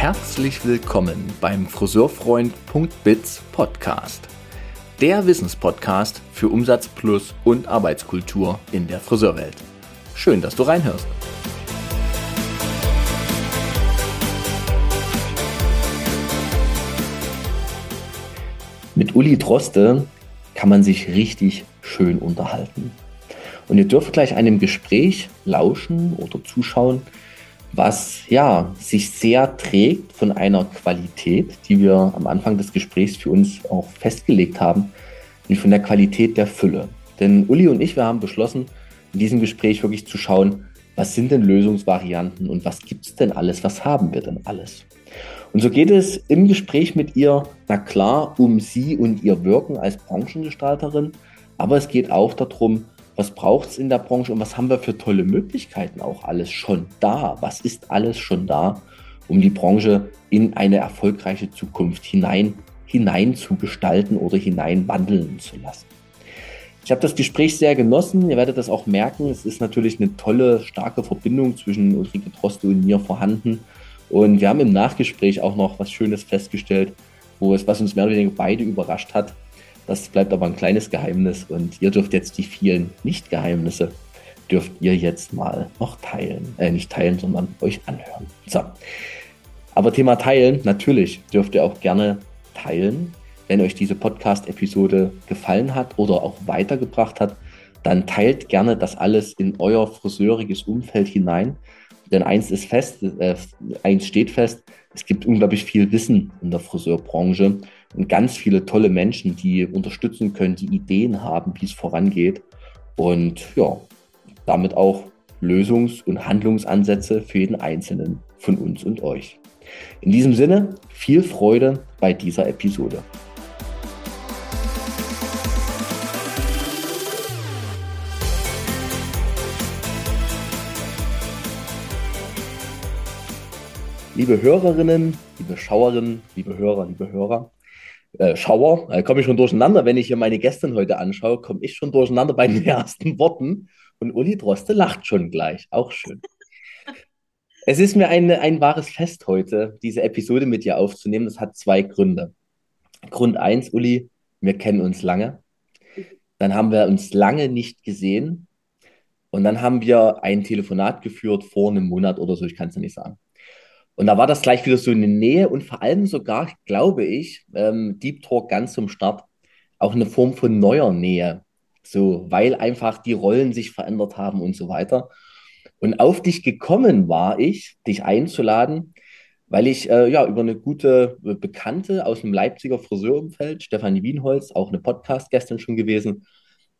herzlich willkommen beim Friseurfreund.biz Podcast. Der Wissenspodcast für Umsatz plus und Arbeitskultur in der Friseurwelt. Schön, dass du reinhörst. Mit Uli Droste kann man sich richtig schön unterhalten. Und ihr dürft gleich einem Gespräch lauschen oder zuschauen, was ja sich sehr trägt von einer Qualität, die wir am Anfang des Gesprächs für uns auch festgelegt haben, und von der Qualität der Fülle. Denn Uli und ich, wir haben beschlossen, in diesem Gespräch wirklich zu schauen, was sind denn Lösungsvarianten und was gibt es denn alles, was haben wir denn alles? Und so geht es im Gespräch mit ihr, na klar, um sie und ihr Wirken als Branchengestalterin, aber es geht auch darum, was braucht es in der Branche und was haben wir für tolle Möglichkeiten auch alles schon da? Was ist alles schon da, um die Branche in eine erfolgreiche Zukunft hinein, hinein zu gestalten oder hinein wandeln zu lassen? Ich habe das Gespräch sehr genossen. Ihr werdet das auch merken. Es ist natürlich eine tolle, starke Verbindung zwischen Ulrike Droste und mir vorhanden. Und wir haben im Nachgespräch auch noch was Schönes festgestellt, wo es, was uns mehr oder weniger beide überrascht hat, das bleibt aber ein kleines Geheimnis und ihr dürft jetzt die vielen Nicht-Geheimnisse, dürft ihr jetzt mal noch teilen. Äh, nicht teilen, sondern euch anhören. So. Aber Thema teilen, natürlich dürft ihr auch gerne teilen. Wenn euch diese Podcast-Episode gefallen hat oder auch weitergebracht hat, dann teilt gerne das alles in euer friseuriges Umfeld hinein. Denn eins ist fest, äh, eins steht fest, es gibt unglaublich viel Wissen in der Friseurbranche und ganz viele tolle Menschen, die unterstützen können, die Ideen haben, wie es vorangeht und ja, damit auch Lösungs- und Handlungsansätze für jeden Einzelnen von uns und euch. In diesem Sinne, viel Freude bei dieser Episode. Liebe Hörerinnen, liebe Schauerinnen, liebe Hörer, liebe Hörer, äh, Schauer, äh, komme ich schon durcheinander. Wenn ich hier meine Gästin heute anschaue, komme ich schon durcheinander bei den ersten Worten. Und Uli Droste lacht schon gleich. Auch schön. es ist mir ein, ein wahres Fest heute, diese Episode mit dir aufzunehmen. Das hat zwei Gründe. Grund eins, Uli, wir kennen uns lange. Dann haben wir uns lange nicht gesehen. Und dann haben wir ein Telefonat geführt vor einem Monat oder so, ich kann es ja nicht sagen. Und da war das gleich wieder so eine Nähe und vor allem sogar, glaube ich, ähm, Deep Talk ganz zum Start, auch eine Form von neuer Nähe. So, weil einfach die Rollen sich verändert haben und so weiter. Und auf dich gekommen war ich, dich einzuladen, weil ich äh, ja über eine gute Bekannte aus dem Leipziger Friseurumfeld, Stefanie Wienholz, auch eine Podcast-Gästin schon gewesen,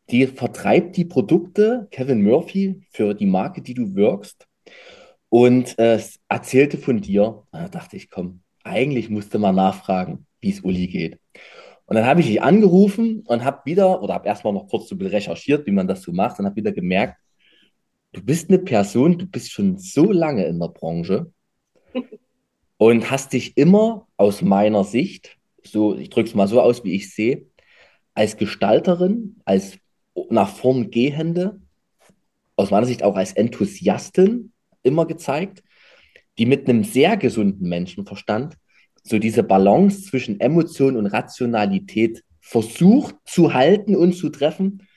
die vertreibt die Produkte, Kevin Murphy, für die Marke, die du wirkst und äh, erzählte von dir. Da dachte ich, komm, eigentlich musste man nachfragen, wie es Uli geht. Und dann habe ich dich angerufen und habe wieder, oder habe erstmal noch kurz so recherchiert, wie man das so macht, und habe wieder gemerkt, du bist eine Person, du bist schon so lange in der Branche und hast dich immer aus meiner Sicht, so, ich drücke es mal so aus, wie ich sehe, als Gestalterin, als nach vorn gehende, aus meiner Sicht auch als Enthusiastin immer gezeigt, die mit einem sehr gesunden Menschenverstand so diese Balance zwischen Emotion und Rationalität versucht zu halten und zu treffen.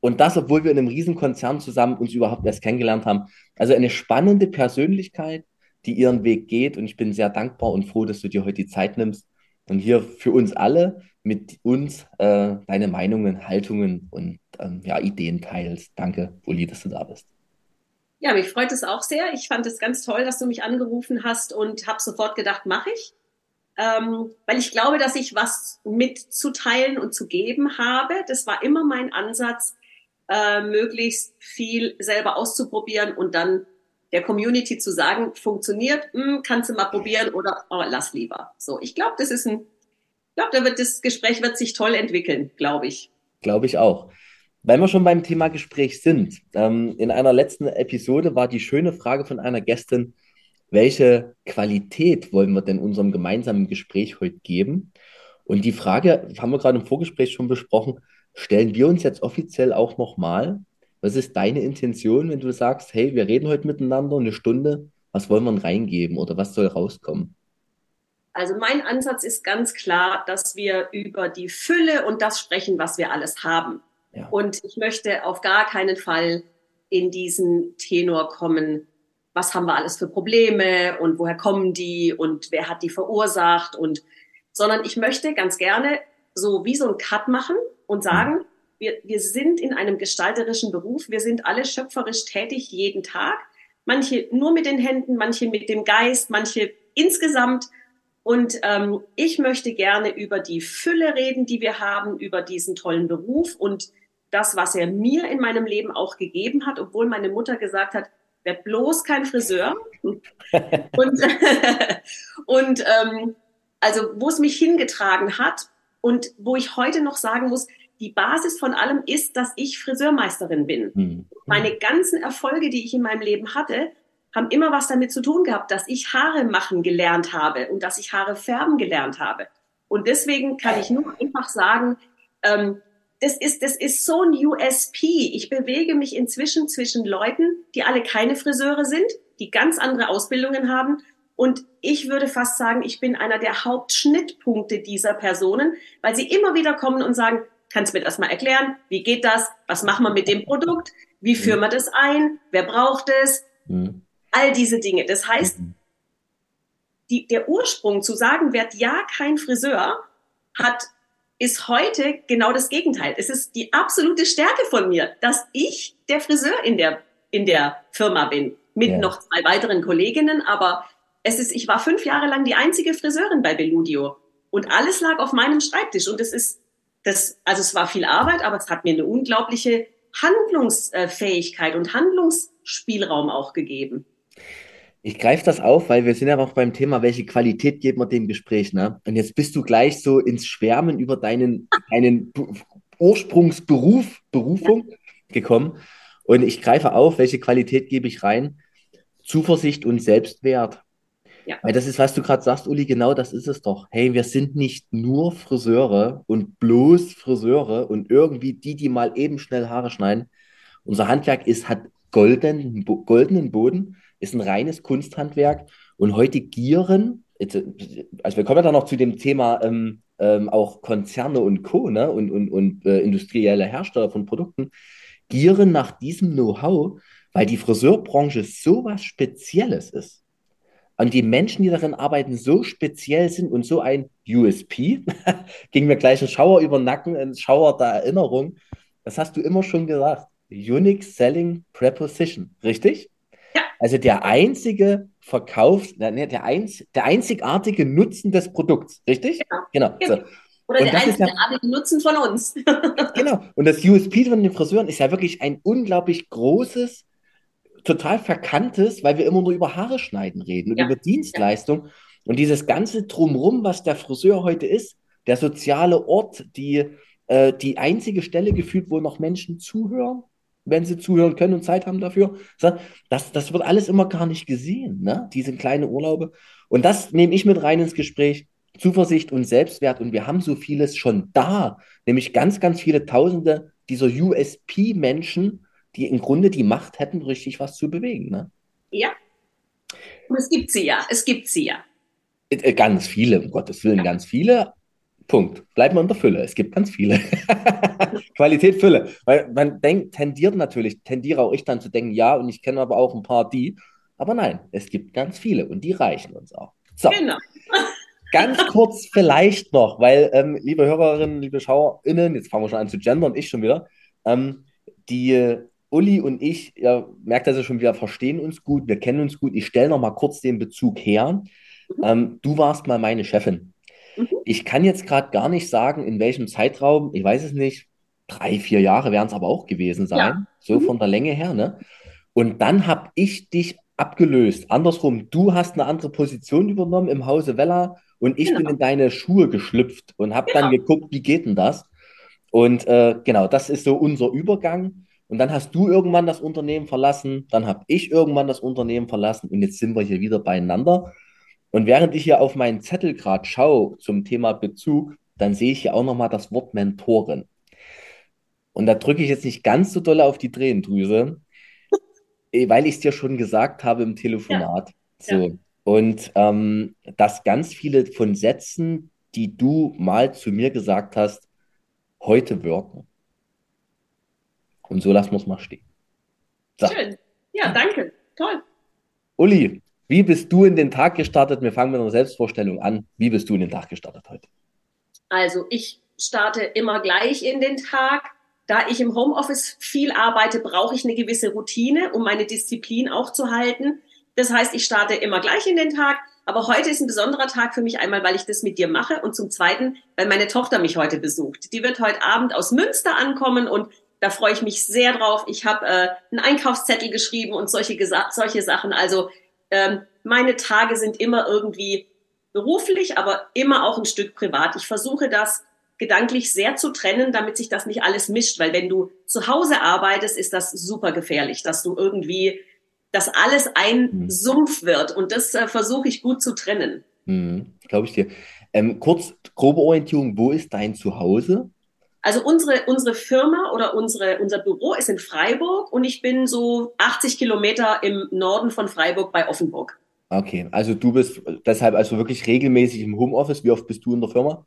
Und das, obwohl wir in einem Riesenkonzern zusammen uns überhaupt erst kennengelernt haben. Also eine spannende Persönlichkeit, die ihren Weg geht. Und ich bin sehr dankbar und froh, dass du dir heute die Zeit nimmst und hier für uns alle mit uns äh, deine Meinungen, Haltungen und ähm, ja, Ideen teilst. Danke, Uli, dass du da bist. Ja, mich freut es auch sehr. Ich fand es ganz toll, dass du mich angerufen hast und habe sofort gedacht, mache ich. Ähm, weil ich glaube, dass ich was mitzuteilen und zu geben habe. Das war immer mein Ansatz, äh, möglichst viel selber auszuprobieren und dann der Community zu sagen, funktioniert, mh, hm, kannst du mal probieren oder oh, lass lieber. So, ich glaube, das ist ein, ich glaube, da wird das Gespräch wird sich toll entwickeln, glaube ich. Glaube ich auch. Wenn wir schon beim Thema Gespräch sind, ähm, in einer letzten Episode war die schöne Frage von einer Gästin, welche Qualität wollen wir denn unserem gemeinsamen Gespräch heute geben? Und die Frage haben wir gerade im Vorgespräch schon besprochen, stellen wir uns jetzt offiziell auch nochmal. Was ist deine Intention, wenn du sagst, hey, wir reden heute miteinander eine Stunde, was wollen wir reingeben oder was soll rauskommen? Also mein Ansatz ist ganz klar, dass wir über die Fülle und das sprechen, was wir alles haben. Ja. Und ich möchte auf gar keinen Fall in diesen Tenor kommen, was haben wir alles für Probleme und woher kommen die und wer hat die verursacht und, sondern ich möchte ganz gerne so wie so ein Cut machen und sagen, wir, wir sind in einem gestalterischen Beruf, wir sind alle schöpferisch tätig jeden Tag, manche nur mit den Händen, manche mit dem Geist, manche insgesamt und ähm, ich möchte gerne über die Fülle reden, die wir haben, über diesen tollen Beruf und das, was er mir in meinem Leben auch gegeben hat, obwohl meine Mutter gesagt hat, werd bloß kein Friseur. und und ähm, also wo es mich hingetragen hat und wo ich heute noch sagen muss, die Basis von allem ist, dass ich Friseurmeisterin bin. Mhm. Meine ganzen Erfolge, die ich in meinem Leben hatte, haben immer was damit zu tun gehabt, dass ich Haare machen gelernt habe und dass ich Haare färben gelernt habe. Und deswegen kann ich nur einfach sagen, ähm, das ist, das ist so ein USP. Ich bewege mich inzwischen zwischen Leuten, die alle keine Friseure sind, die ganz andere Ausbildungen haben. Und ich würde fast sagen, ich bin einer der Hauptschnittpunkte dieser Personen, weil sie immer wieder kommen und sagen, kannst du mir das mal erklären? Wie geht das? Was machen wir mit dem Produkt? Wie führen wir das ein? Wer braucht es? Mhm. All diese Dinge. Das heißt, mhm. die, der Ursprung zu sagen, werd ja kein Friseur, hat, ist heute genau das Gegenteil. Es ist die absolute Stärke von mir, dass ich der Friseur in der, in der Firma bin. Mit ja. noch zwei weiteren Kolleginnen, aber es ist, ich war fünf Jahre lang die einzige Friseurin bei Beludio. Und alles lag auf meinem Schreibtisch. Und es ist, das, also es war viel Arbeit, aber es hat mir eine unglaubliche Handlungsfähigkeit und Handlungsspielraum auch gegeben. Ich greife das auf, weil wir sind ja auch beim Thema, welche Qualität geben wir dem Gespräch, ne? Und jetzt bist du gleich so ins Schwärmen über deinen, deinen Ursprungsberuf, Berufung gekommen. Und ich greife auf, welche Qualität gebe ich rein? Zuversicht und Selbstwert. Ja. Weil das ist, was du gerade sagst, Uli, genau das ist es doch. Hey, wir sind nicht nur Friseure und bloß Friseure und irgendwie die, die mal eben schnell Haare schneiden. Unser Handwerk ist, hat golden, goldenen Boden ist ein reines Kunsthandwerk und heute gieren, also wir kommen ja dann noch zu dem Thema ähm, ähm, auch Konzerne und Co. Ne? und, und, und äh, industrielle Hersteller von Produkten, gieren nach diesem Know-how, weil die Friseurbranche so was Spezielles ist. Und die Menschen, die darin arbeiten, so speziell sind und so ein USP, ging mir gleich ein Schauer über den Nacken, ein Schauer der Erinnerung. Das hast du immer schon gesagt. Unique Selling Preposition, richtig? Also der einzige Verkauf, ne, der, einz, der einzigartige Nutzen des Produkts, richtig? Genau. genau. So. Oder und der einzigartige ja, Nutzen von uns. genau. Und das USP von den Friseuren ist ja wirklich ein unglaublich großes, total verkanntes, weil wir immer nur über Haare schneiden reden und ja. über Dienstleistung. Und dieses ganze Drumrum, was der Friseur heute ist, der soziale Ort, die, äh, die einzige Stelle gefühlt, wo noch Menschen zuhören, wenn sie zuhören können und Zeit haben dafür. Das, das wird alles immer gar nicht gesehen, ne? diese kleinen Urlaube. Und das nehme ich mit rein ins Gespräch. Zuversicht und Selbstwert. Und wir haben so vieles schon da, nämlich ganz, ganz viele Tausende dieser USP-Menschen, die im Grunde die Macht hätten, richtig was zu bewegen. Ne? Ja. Und es gibt sie ja. Es gibt sie ja. Äh, ganz viele, um Gottes Willen, ja. ganz viele. Punkt. Bleiben wir in der Fülle. Es gibt ganz viele. Qualität, Fülle. Weil man denkt, tendiert natürlich, tendiere auch ich dann zu denken, ja, und ich kenne aber auch ein paar die. Aber nein, es gibt ganz viele und die reichen uns auch. So. Genau. ganz kurz vielleicht noch, weil, ähm, liebe Hörerinnen, liebe SchauerInnen, jetzt fangen wir schon an zu gendern, ich schon wieder. Ähm, die Uli und ich, ihr merkt also schon, wir verstehen uns gut, wir kennen uns gut. Ich stelle noch mal kurz den Bezug her. Mhm. Ähm, du warst mal meine Chefin. Mhm. Ich kann jetzt gerade gar nicht sagen, in welchem Zeitraum, ich weiß es nicht, drei, vier Jahre werden es aber auch gewesen sein, ja. so mhm. von der Länge her. Ne? Und dann habe ich dich abgelöst. Andersrum, du hast eine andere Position übernommen im Hause Weller und ich genau. bin in deine Schuhe geschlüpft und habe genau. dann geguckt, wie geht denn das? Und äh, genau, das ist so unser Übergang. Und dann hast du irgendwann das Unternehmen verlassen, dann habe ich irgendwann das Unternehmen verlassen und jetzt sind wir hier wieder beieinander. Und während ich hier auf meinen Zettel gerade schaue zum Thema Bezug, dann sehe ich hier auch nochmal das Wort Mentorin. Und da drücke ich jetzt nicht ganz so doll auf die Tränendrüse, eh, weil ich es dir schon gesagt habe im Telefonat. Ja. So, ja. Und ähm, dass ganz viele von Sätzen, die du mal zu mir gesagt hast, heute wirken. Und so lassen wir es mal stehen. So. Schön. Ja, danke. Toll. Uli, wie bist du in den Tag gestartet? Wir fangen mit einer Selbstvorstellung an. Wie bist du in den Tag gestartet heute? Also ich starte immer gleich in den Tag. Da ich im Homeoffice viel arbeite, brauche ich eine gewisse Routine, um meine Disziplin auch zu halten. Das heißt, ich starte immer gleich in den Tag. Aber heute ist ein besonderer Tag für mich einmal, weil ich das mit dir mache und zum Zweiten, weil meine Tochter mich heute besucht. Die wird heute Abend aus Münster ankommen und da freue ich mich sehr drauf. Ich habe äh, einen Einkaufszettel geschrieben und solche, solche Sachen. Also ähm, meine Tage sind immer irgendwie beruflich, aber immer auch ein Stück privat. Ich versuche das gedanklich sehr zu trennen, damit sich das nicht alles mischt, weil wenn du zu Hause arbeitest, ist das super gefährlich, dass du irgendwie, dass alles ein mhm. Sumpf wird und das äh, versuche ich gut zu trennen. Mhm, Glaube ich dir. Ähm, kurz, grobe Orientierung, wo ist dein Zuhause? Also unsere, unsere Firma oder unsere, unser Büro ist in Freiburg und ich bin so 80 Kilometer im Norden von Freiburg bei Offenburg. Okay, also du bist deshalb also wirklich regelmäßig im Homeoffice. Wie oft bist du in der Firma?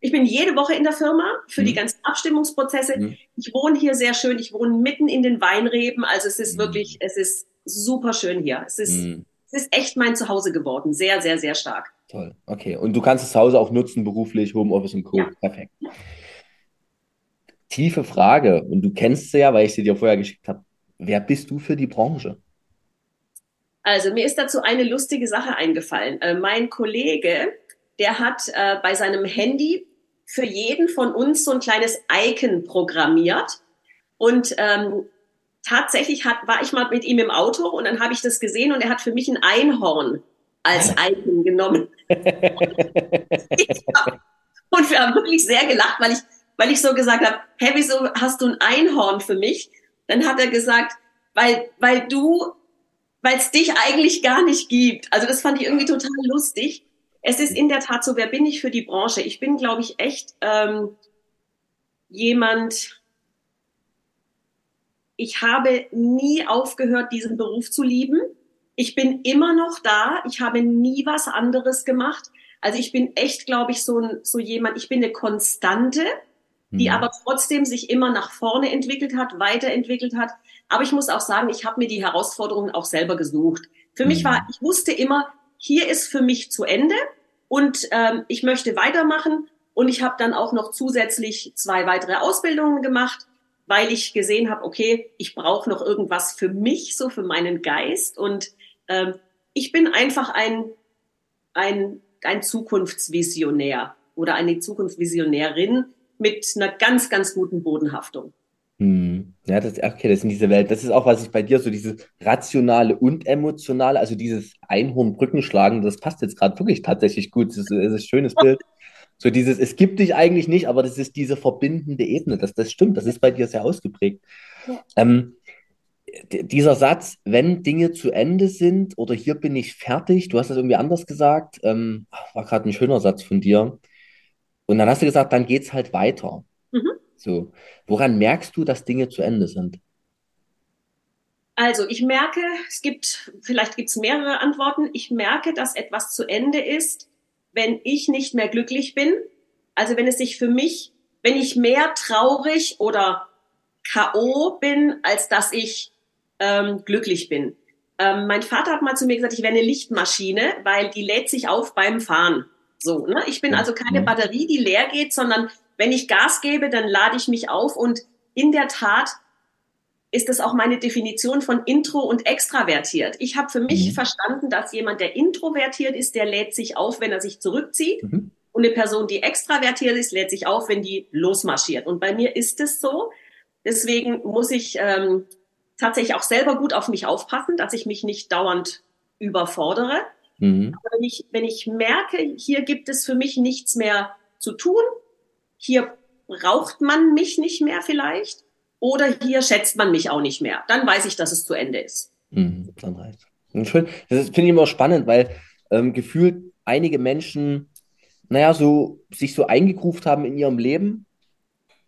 Ich bin jede Woche in der Firma für mhm. die ganzen Abstimmungsprozesse. Mhm. Ich wohne hier sehr schön. Ich wohne mitten in den Weinreben. Also es ist mhm. wirklich, es ist super schön hier. Es ist, mhm. es ist echt mein Zuhause geworden. Sehr, sehr, sehr stark. Toll. Okay. Und du kannst das Zuhause auch nutzen, beruflich, Homeoffice und Co. Ja. Perfekt. Tiefe Frage und du kennst sie ja, weil ich sie dir vorher geschickt habe. Wer bist du für die Branche? Also mir ist dazu eine lustige Sache eingefallen. Äh, mein Kollege, der hat äh, bei seinem Handy für jeden von uns so ein kleines Icon programmiert und ähm, tatsächlich hat, war ich mal mit ihm im Auto und dann habe ich das gesehen und er hat für mich ein Einhorn als Icon genommen. und wir haben wirklich sehr gelacht, weil ich weil ich so gesagt habe, hey, wieso hast du ein Einhorn für mich? Dann hat er gesagt, weil, weil du, weil es dich eigentlich gar nicht gibt. Also das fand ich irgendwie total lustig. Es ist in der Tat so, wer bin ich für die Branche? Ich bin, glaube ich, echt ähm, jemand, ich habe nie aufgehört, diesen Beruf zu lieben. Ich bin immer noch da. Ich habe nie was anderes gemacht. Also ich bin echt, glaube ich, so, ein, so jemand, ich bin eine Konstante die mhm. aber trotzdem sich immer nach vorne entwickelt hat, weiterentwickelt hat. Aber ich muss auch sagen, ich habe mir die Herausforderungen auch selber gesucht. Für mhm. mich war, ich wusste immer, hier ist für mich zu Ende und ähm, ich möchte weitermachen. Und ich habe dann auch noch zusätzlich zwei weitere Ausbildungen gemacht, weil ich gesehen habe, okay, ich brauche noch irgendwas für mich, so für meinen Geist. Und ähm, ich bin einfach ein, ein, ein Zukunftsvisionär oder eine Zukunftsvisionärin, mit einer ganz, ganz guten Bodenhaftung. Hm. Ja, das, okay, das ist in dieser Welt. Das ist auch, was ich bei dir so dieses rationale und emotionale, also dieses Einhornbrückenschlagen, das passt jetzt gerade wirklich tatsächlich gut. Das ist, das ist ein schönes Bild. So dieses, es gibt dich eigentlich nicht, aber das ist diese verbindende Ebene. Das, das stimmt, das ist bei dir sehr ausgeprägt. Ja. Ähm, dieser Satz, wenn Dinge zu Ende sind oder hier bin ich fertig, du hast das irgendwie anders gesagt, ähm, war gerade ein schöner Satz von dir. Und dann hast du gesagt, dann geht's halt weiter. Mhm. So. Woran merkst du, dass Dinge zu Ende sind? Also ich merke, es gibt, vielleicht gibt es mehrere Antworten. Ich merke, dass etwas zu Ende ist, wenn ich nicht mehr glücklich bin. Also wenn es sich für mich, wenn ich mehr traurig oder KO bin, als dass ich ähm, glücklich bin. Ähm, mein Vater hat mal zu mir gesagt, ich wäre eine Lichtmaschine, weil die lädt sich auf beim Fahren. So, ne? Ich bin also keine Batterie, die leer geht, sondern wenn ich Gas gebe, dann lade ich mich auf und in der Tat ist das auch meine Definition von intro und extravertiert. Ich habe für mich mhm. verstanden, dass jemand, der introvertiert ist, der lädt sich auf, wenn er sich zurückzieht. Mhm. Und eine Person, die extravertiert ist, lädt sich auf, wenn die losmarschiert. Und bei mir ist es so. Deswegen muss ich ähm, tatsächlich auch selber gut auf mich aufpassen, dass ich mich nicht dauernd überfordere. Mhm. Aber wenn ich, wenn ich merke, hier gibt es für mich nichts mehr zu tun, hier braucht man mich nicht mehr vielleicht, oder hier schätzt man mich auch nicht mehr, dann weiß ich, dass es zu Ende ist. Mhm, dann reicht. Schön. Das finde ich immer spannend, weil ähm, gefühlt einige Menschen, naja, so sich so eingegruft haben in ihrem Leben,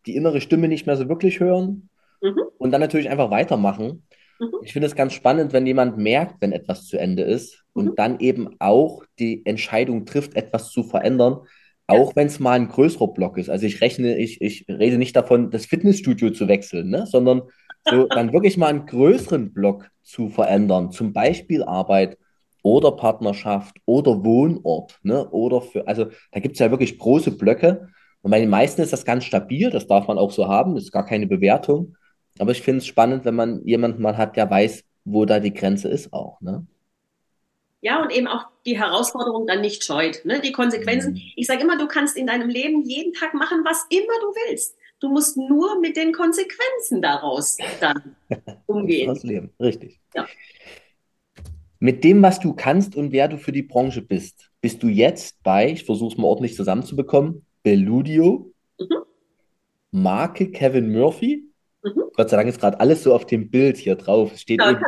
die innere Stimme nicht mehr so wirklich hören mhm. und dann natürlich einfach weitermachen. Mhm. Ich finde es ganz spannend, wenn jemand merkt, wenn etwas zu Ende ist und mhm. dann eben auch die Entscheidung trifft, etwas zu verändern, auch wenn es mal ein größerer Block ist. Also ich rechne, ich, ich rede nicht davon, das Fitnessstudio zu wechseln, ne? sondern so dann wirklich mal einen größeren Block zu verändern. Zum Beispiel Arbeit oder Partnerschaft oder Wohnort. Ne? Oder für, also da gibt es ja wirklich große Blöcke. Und bei den meisten ist das ganz stabil, das darf man auch so haben, das ist gar keine Bewertung. Aber ich finde es spannend, wenn man jemanden mal hat, der weiß, wo da die Grenze ist auch. Ne? Ja, und eben auch die Herausforderung dann nicht scheut. Ne? Die Konsequenzen. Mhm. Ich sage immer, du kannst in deinem Leben jeden Tag machen, was immer du willst. Du musst nur mit den Konsequenzen daraus dann umgehen. Das Leben, richtig. Ja. Mit dem, was du kannst und wer du für die Branche bist, bist du jetzt bei, ich versuche es mal ordentlich zusammenzubekommen, Beludio, mhm. Marke Kevin Murphy, Mhm. Gott sei Dank ist gerade alles so auf dem Bild hier drauf. Es steht ja, eben,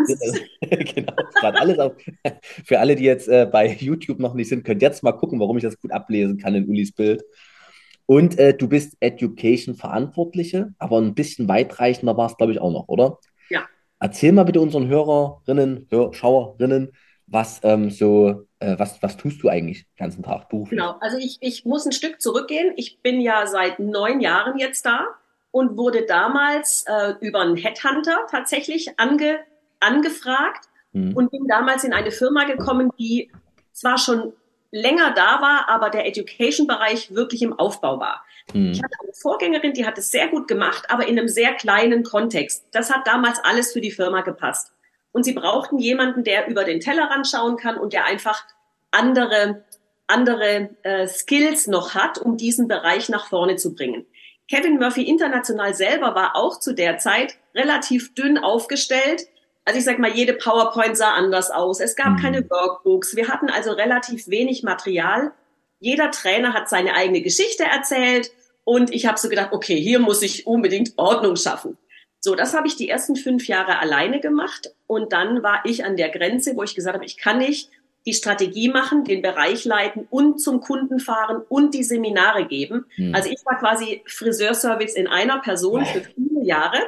genau, gerade alles auf. Für alle, die jetzt äh, bei YouTube noch nicht sind, könnt jetzt mal gucken, warum ich das gut ablesen kann in Ulis Bild. Und äh, du bist Education-Verantwortliche, aber ein bisschen weitreichender war es, glaube ich, auch noch, oder? Ja. Erzähl mal bitte unseren Hörerinnen, Hör Schauerinnen, was ähm, so, äh, was, was tust du eigentlich den ganzen Tag beruflich? Genau, also ich, ich muss ein Stück zurückgehen. Ich bin ja seit neun Jahren jetzt da und wurde damals äh, über einen Headhunter tatsächlich ange, angefragt mhm. und bin damals in eine Firma gekommen, die zwar schon länger da war, aber der Education-Bereich wirklich im Aufbau war. Mhm. Ich hatte eine Vorgängerin, die hat es sehr gut gemacht, aber in einem sehr kleinen Kontext. Das hat damals alles für die Firma gepasst. Und sie brauchten jemanden, der über den Tellerrand schauen kann und der einfach andere, andere äh, Skills noch hat, um diesen Bereich nach vorne zu bringen. Kevin Murphy International selber war auch zu der Zeit relativ dünn aufgestellt. Also ich sag mal, jede PowerPoint sah anders aus. Es gab mhm. keine Workbooks. Wir hatten also relativ wenig Material. Jeder Trainer hat seine eigene Geschichte erzählt und ich habe so gedacht, okay, hier muss ich unbedingt Ordnung schaffen. So, das habe ich die ersten fünf Jahre alleine gemacht und dann war ich an der Grenze, wo ich gesagt habe, ich kann nicht die Strategie machen, den Bereich leiten und zum Kunden fahren und die Seminare geben. Hm. Also ich war quasi Friseurservice in einer Person für viele Jahre.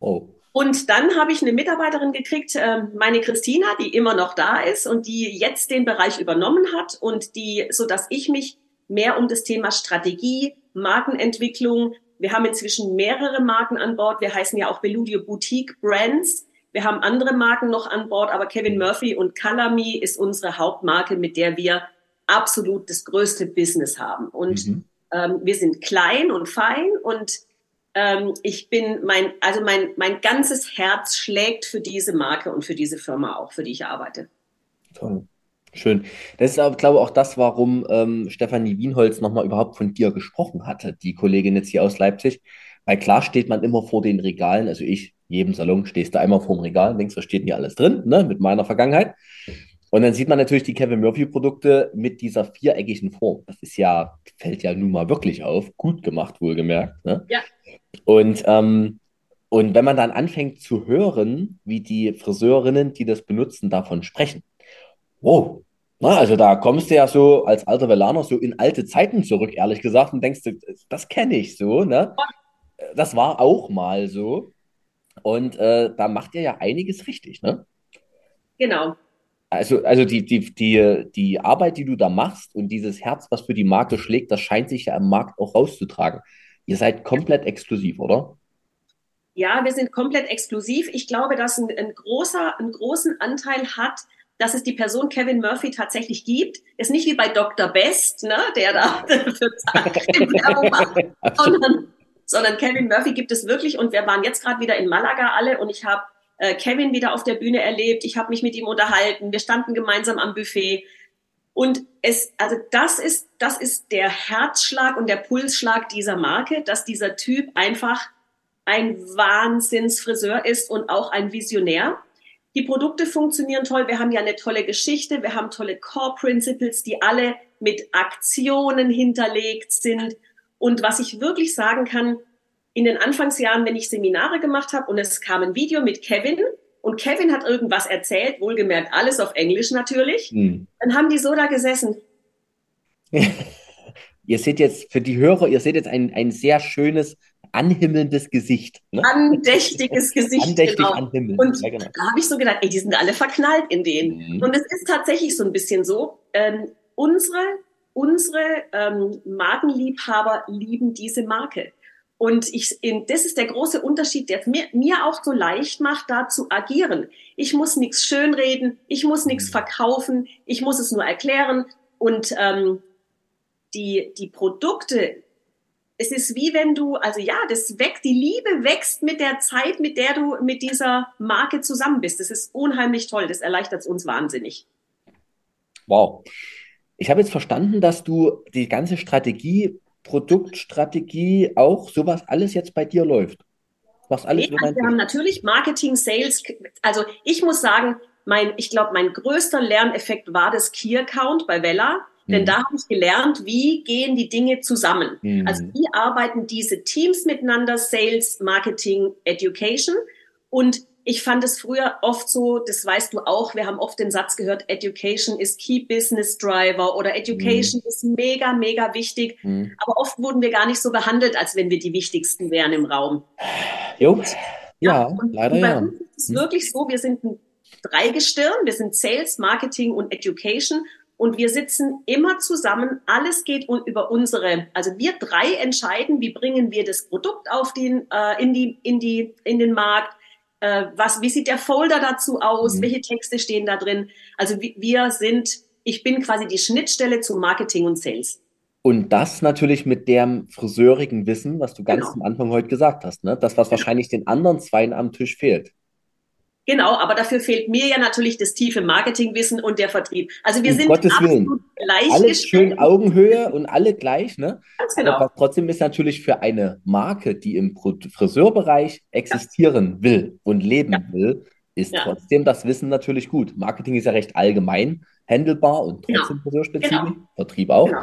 Oh. Und dann habe ich eine Mitarbeiterin gekriegt, äh, meine Christina, die immer noch da ist und die jetzt den Bereich übernommen hat und die, so dass ich mich mehr um das Thema Strategie, Markenentwicklung, wir haben inzwischen mehrere Marken an Bord. Wir heißen ja auch Beludio Boutique Brands. Wir haben andere Marken noch an Bord, aber Kevin Murphy und Calamy ist unsere Hauptmarke, mit der wir absolut das größte Business haben. Und mhm. ähm, wir sind klein und fein und ähm, ich bin mein, also mein, mein ganzes Herz schlägt für diese Marke und für diese Firma auch, für die ich arbeite. Toll. Schön. Das ist aber, glaube ich, auch das, warum ähm, Stefanie Wienholz nochmal überhaupt von dir gesprochen hatte, die Kollegin jetzt hier aus Leipzig. Weil klar steht man immer vor den Regalen, also ich jedem Salon stehst du einmal vorm Regal und denkst, was steht denn hier alles drin, ne, mit meiner Vergangenheit. Und dann sieht man natürlich die Kevin Murphy Produkte mit dieser viereckigen Form. Das ist ja, fällt ja nun mal wirklich auf. Gut gemacht, wohlgemerkt. Ne? Ja. Und, ähm, und wenn man dann anfängt zu hören, wie die Friseurinnen, die das benutzen, davon sprechen. Wow. Na, also da kommst du ja so als alter Velaner so in alte Zeiten zurück, ehrlich gesagt, und denkst, das kenne ich so. Ne? Das war auch mal so. Und äh, da macht ihr ja einiges richtig, ne? Genau. Also, also die, die, die, die Arbeit, die du da machst und dieses Herz, was für die Marke schlägt, das scheint sich ja im Markt auch rauszutragen. Ihr seid komplett exklusiv, oder? Ja, wir sind komplett exklusiv. Ich glaube, dass ein, ein großer, einen großen Anteil hat, dass es die Person Kevin Murphy tatsächlich gibt. Ist nicht wie bei Dr. Best, ne, der da für Werbung macht, sondern sondern Kevin Murphy gibt es wirklich und wir waren jetzt gerade wieder in Malaga alle und ich habe äh, Kevin wieder auf der Bühne erlebt, ich habe mich mit ihm unterhalten, wir standen gemeinsam am Buffet und es, also das ist, das ist der Herzschlag und der Pulsschlag dieser Marke, dass dieser Typ einfach ein Wahnsinnsfriseur ist und auch ein Visionär. Die Produkte funktionieren toll. Wir haben ja eine tolle Geschichte. Wir haben tolle Core Principles, die alle mit Aktionen hinterlegt sind. Und was ich wirklich sagen kann, in den Anfangsjahren, wenn ich Seminare gemacht habe und es kam ein Video mit Kevin und Kevin hat irgendwas erzählt, wohlgemerkt alles auf Englisch natürlich, hm. dann haben die so da gesessen. ihr seht jetzt für die Hörer, ihr seht jetzt ein, ein sehr schönes, anhimmelndes Gesicht. Ne? Andächtiges Gesicht. Andächtig genau. anhimmeln. Und ja, genau. da habe ich so gedacht, ey, die sind alle verknallt in denen. Mhm. Und es ist tatsächlich so ein bisschen so, ähm, unsere, unsere ähm, Markenliebhaber lieben diese Marke. Und ich, das ist der große Unterschied, der es mir, mir auch so leicht macht, da zu agieren. Ich muss nichts schönreden, ich muss nichts mhm. verkaufen, ich muss es nur erklären. Und ähm, die, die Produkte, es ist wie wenn du, also ja, das wächst, die Liebe wächst mit der Zeit, mit der du mit dieser Marke zusammen bist. Das ist unheimlich toll, das erleichtert es uns wahnsinnig. Wow. Ich habe jetzt verstanden, dass du die ganze Strategie Produktstrategie auch, sowas alles jetzt bei dir läuft? Was alles nee, also wir haben natürlich Marketing, Sales. Also ich muss sagen, mein, ich glaube, mein größter Lerneffekt war das Key Account bei Vella. Denn mhm. da habe ich gelernt, wie gehen die Dinge zusammen. Mhm. Also wie arbeiten diese Teams miteinander, Sales, Marketing, Education. Und ich fand es früher oft so, das weißt du auch, wir haben oft den Satz gehört, Education ist Key Business Driver oder Education mhm. ist mega, mega wichtig. Mhm. Aber oft wurden wir gar nicht so behandelt, als wenn wir die wichtigsten wären im Raum. Jo. Ja, ja leider bei ja. Uns ist es mhm. wirklich so, wir sind ein Dreigestirn, wir sind Sales, Marketing und Education und wir sitzen immer zusammen. Alles geht über unsere, also wir drei entscheiden, wie bringen wir das Produkt auf den, äh, in die, in die, in den Markt äh, was, wie sieht der Folder dazu aus, mhm. welche Texte stehen da drin. Also wir sind, ich bin quasi die Schnittstelle zu Marketing und Sales. Und das natürlich mit dem friseurigen Wissen, was du ganz genau. am Anfang heute gesagt hast, ne? Das, was wahrscheinlich den anderen Zweien am Tisch fehlt. Genau, aber dafür fehlt mir ja natürlich das tiefe Marketingwissen und der Vertrieb. Also wir um sind Gottes absolut Willen. gleich. Alles schön Augenhöhe und alle gleich, ne? Ganz genau. Aber trotzdem ist natürlich für eine Marke, die im Friseurbereich existieren ja. will und leben ja. will, ist ja. trotzdem das Wissen natürlich gut. Marketing ist ja recht allgemein handelbar und genau. trotzdem genau. friseurspezifisch, genau. Vertrieb auch. Genau.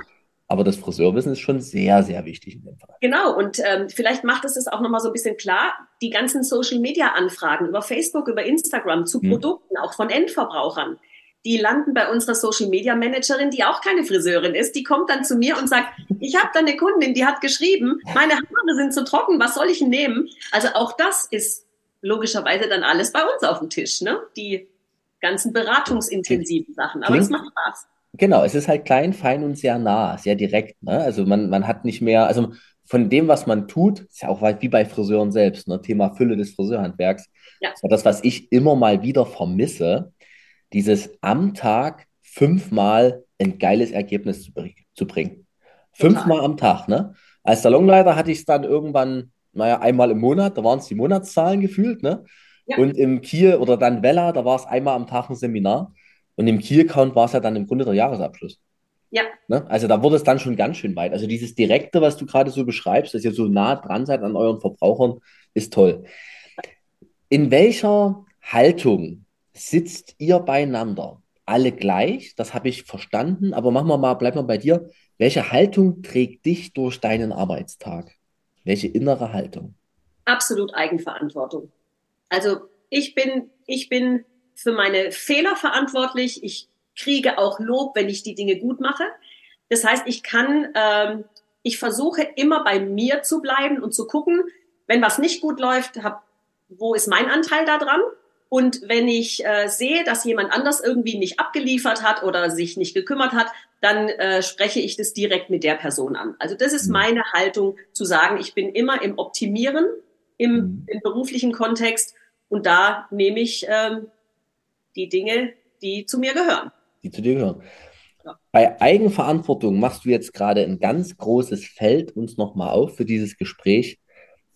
Aber das Friseurwissen ist schon sehr, sehr wichtig in dem Fall. Genau, und ähm, vielleicht macht es das auch nochmal so ein bisschen klar, die ganzen Social-Media-Anfragen über Facebook, über Instagram zu hm. Produkten, auch von Endverbrauchern, die landen bei unserer Social-Media-Managerin, die auch keine Friseurin ist. Die kommt dann zu mir und sagt, ich habe da eine Kundin, die hat geschrieben, meine Haare sind zu trocken, was soll ich nehmen? Also auch das ist logischerweise dann alles bei uns auf dem Tisch, ne? Die ganzen beratungsintensiven Sachen. Aber es macht Spaß. Genau, es ist halt klein, fein und sehr nah, sehr direkt. Ne? Also man, man hat nicht mehr, also von dem, was man tut, ist ja auch wie bei Friseuren selbst, ne? Thema Fülle des Friseurhandwerks. Ja. Das, das, was ich immer mal wieder vermisse, dieses am Tag fünfmal ein geiles Ergebnis zu, zu bringen. Fünfmal am Tag, ne? Als Salonleiter hatte ich es dann irgendwann, naja, einmal im Monat, da waren es die Monatszahlen gefühlt, ne? Ja. Und im Kiel oder dann Vella, da war es einmal am Tag ein Seminar. Und im Key-Account war es ja dann im Grunde der Jahresabschluss. Ja. Ne? Also da wurde es dann schon ganz schön weit. Also dieses Direkte, was du gerade so beschreibst, dass ihr so nah dran seid an euren Verbrauchern, ist toll. In welcher Haltung sitzt ihr beieinander? Alle gleich, das habe ich verstanden, aber machen wir mal, bleib mal bei dir. Welche Haltung trägt dich durch deinen Arbeitstag? Welche innere Haltung? Absolut Eigenverantwortung. Also ich bin, ich bin für meine Fehler verantwortlich. Ich kriege auch Lob, wenn ich die Dinge gut mache. Das heißt, ich kann, ähm, ich versuche immer bei mir zu bleiben und zu gucken, wenn was nicht gut läuft, hab, wo ist mein Anteil da dran? Und wenn ich äh, sehe, dass jemand anders irgendwie nicht abgeliefert hat oder sich nicht gekümmert hat, dann äh, spreche ich das direkt mit der Person an. Also das ist mhm. meine Haltung zu sagen, ich bin immer im Optimieren im, mhm. im beruflichen Kontext und da nehme ich ähm, die Dinge, die zu mir gehören. Die zu dir gehören. Ja. Bei Eigenverantwortung machst du jetzt gerade ein ganz großes Feld uns nochmal auf für dieses Gespräch,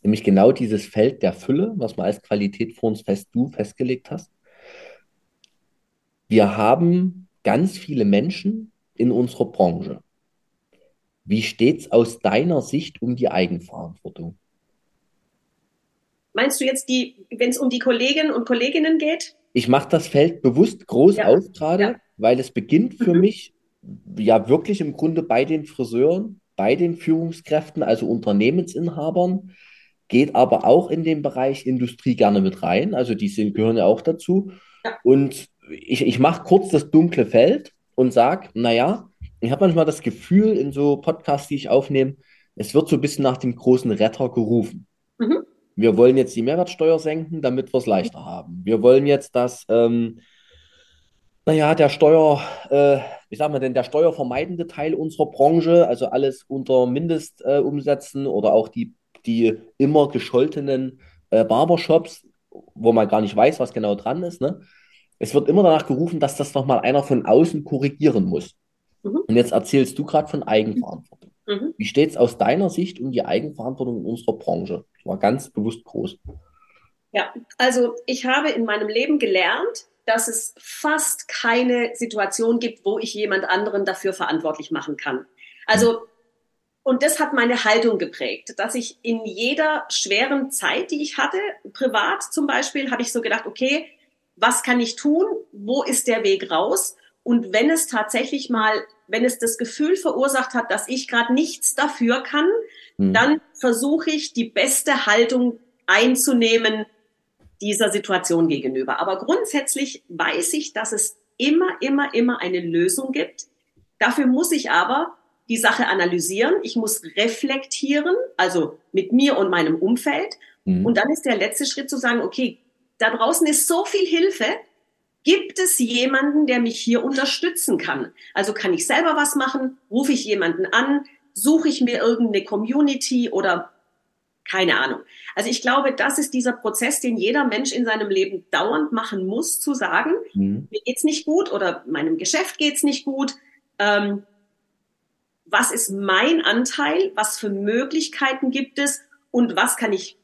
nämlich genau dieses Feld der Fülle, was man als Qualität vor uns fest du festgelegt hast. Wir haben ganz viele Menschen in unserer Branche. Wie steht es aus deiner Sicht um die Eigenverantwortung? Meinst du jetzt die, wenn es um die Kolleginnen und Kolleginnen geht? Ich mache das Feld bewusst groß ja. auf gerade, ja. weil es beginnt für mhm. mich ja wirklich im Grunde bei den Friseuren, bei den Führungskräften, also Unternehmensinhabern, geht aber auch in den Bereich Industrie gerne mit rein. Also die sind, gehören ja auch dazu. Ja. Und ich, ich mache kurz das dunkle Feld und sage, naja, ich habe manchmal das Gefühl in so Podcasts, die ich aufnehme, es wird so ein bisschen nach dem großen Retter gerufen. Mhm. Wir wollen jetzt die Mehrwertsteuer senken, damit wir es leichter haben. Wir wollen jetzt, dass, ähm, naja, der Steuer, äh, wie sagen wir denn, der steuervermeidende Teil unserer Branche, also alles unter Mindestumsätzen äh, oder auch die, die immer gescholtenen äh, Barbershops, wo man gar nicht weiß, was genau dran ist, ne? Es wird immer danach gerufen, dass das nochmal einer von außen korrigieren muss. Mhm. Und jetzt erzählst du gerade von Eigenverantwortung. Mhm. Wie steht es aus deiner Sicht um die Eigenverantwortung in unserer Branche? Das war ganz bewusst groß. Ja, also ich habe in meinem Leben gelernt, dass es fast keine Situation gibt, wo ich jemand anderen dafür verantwortlich machen kann. Also, und das hat meine Haltung geprägt, dass ich in jeder schweren Zeit, die ich hatte, privat zum Beispiel, habe ich so gedacht, okay, was kann ich tun? Wo ist der Weg raus? Und wenn es tatsächlich mal, wenn es das Gefühl verursacht hat, dass ich gerade nichts dafür kann, mhm. dann versuche ich die beste Haltung einzunehmen dieser Situation gegenüber. Aber grundsätzlich weiß ich, dass es immer, immer, immer eine Lösung gibt. Dafür muss ich aber die Sache analysieren. Ich muss reflektieren, also mit mir und meinem Umfeld. Mhm. Und dann ist der letzte Schritt zu sagen, okay, da draußen ist so viel Hilfe. Gibt es jemanden, der mich hier unterstützen kann? Also kann ich selber was machen? Rufe ich jemanden an? Suche ich mir irgendeine Community oder keine Ahnung. Also ich glaube, das ist dieser Prozess, den jeder Mensch in seinem Leben dauernd machen muss, zu sagen, mhm. mir geht's nicht gut oder meinem Geschäft geht's nicht gut. Ähm, was ist mein Anteil? Was für Möglichkeiten gibt es? Und was kann ich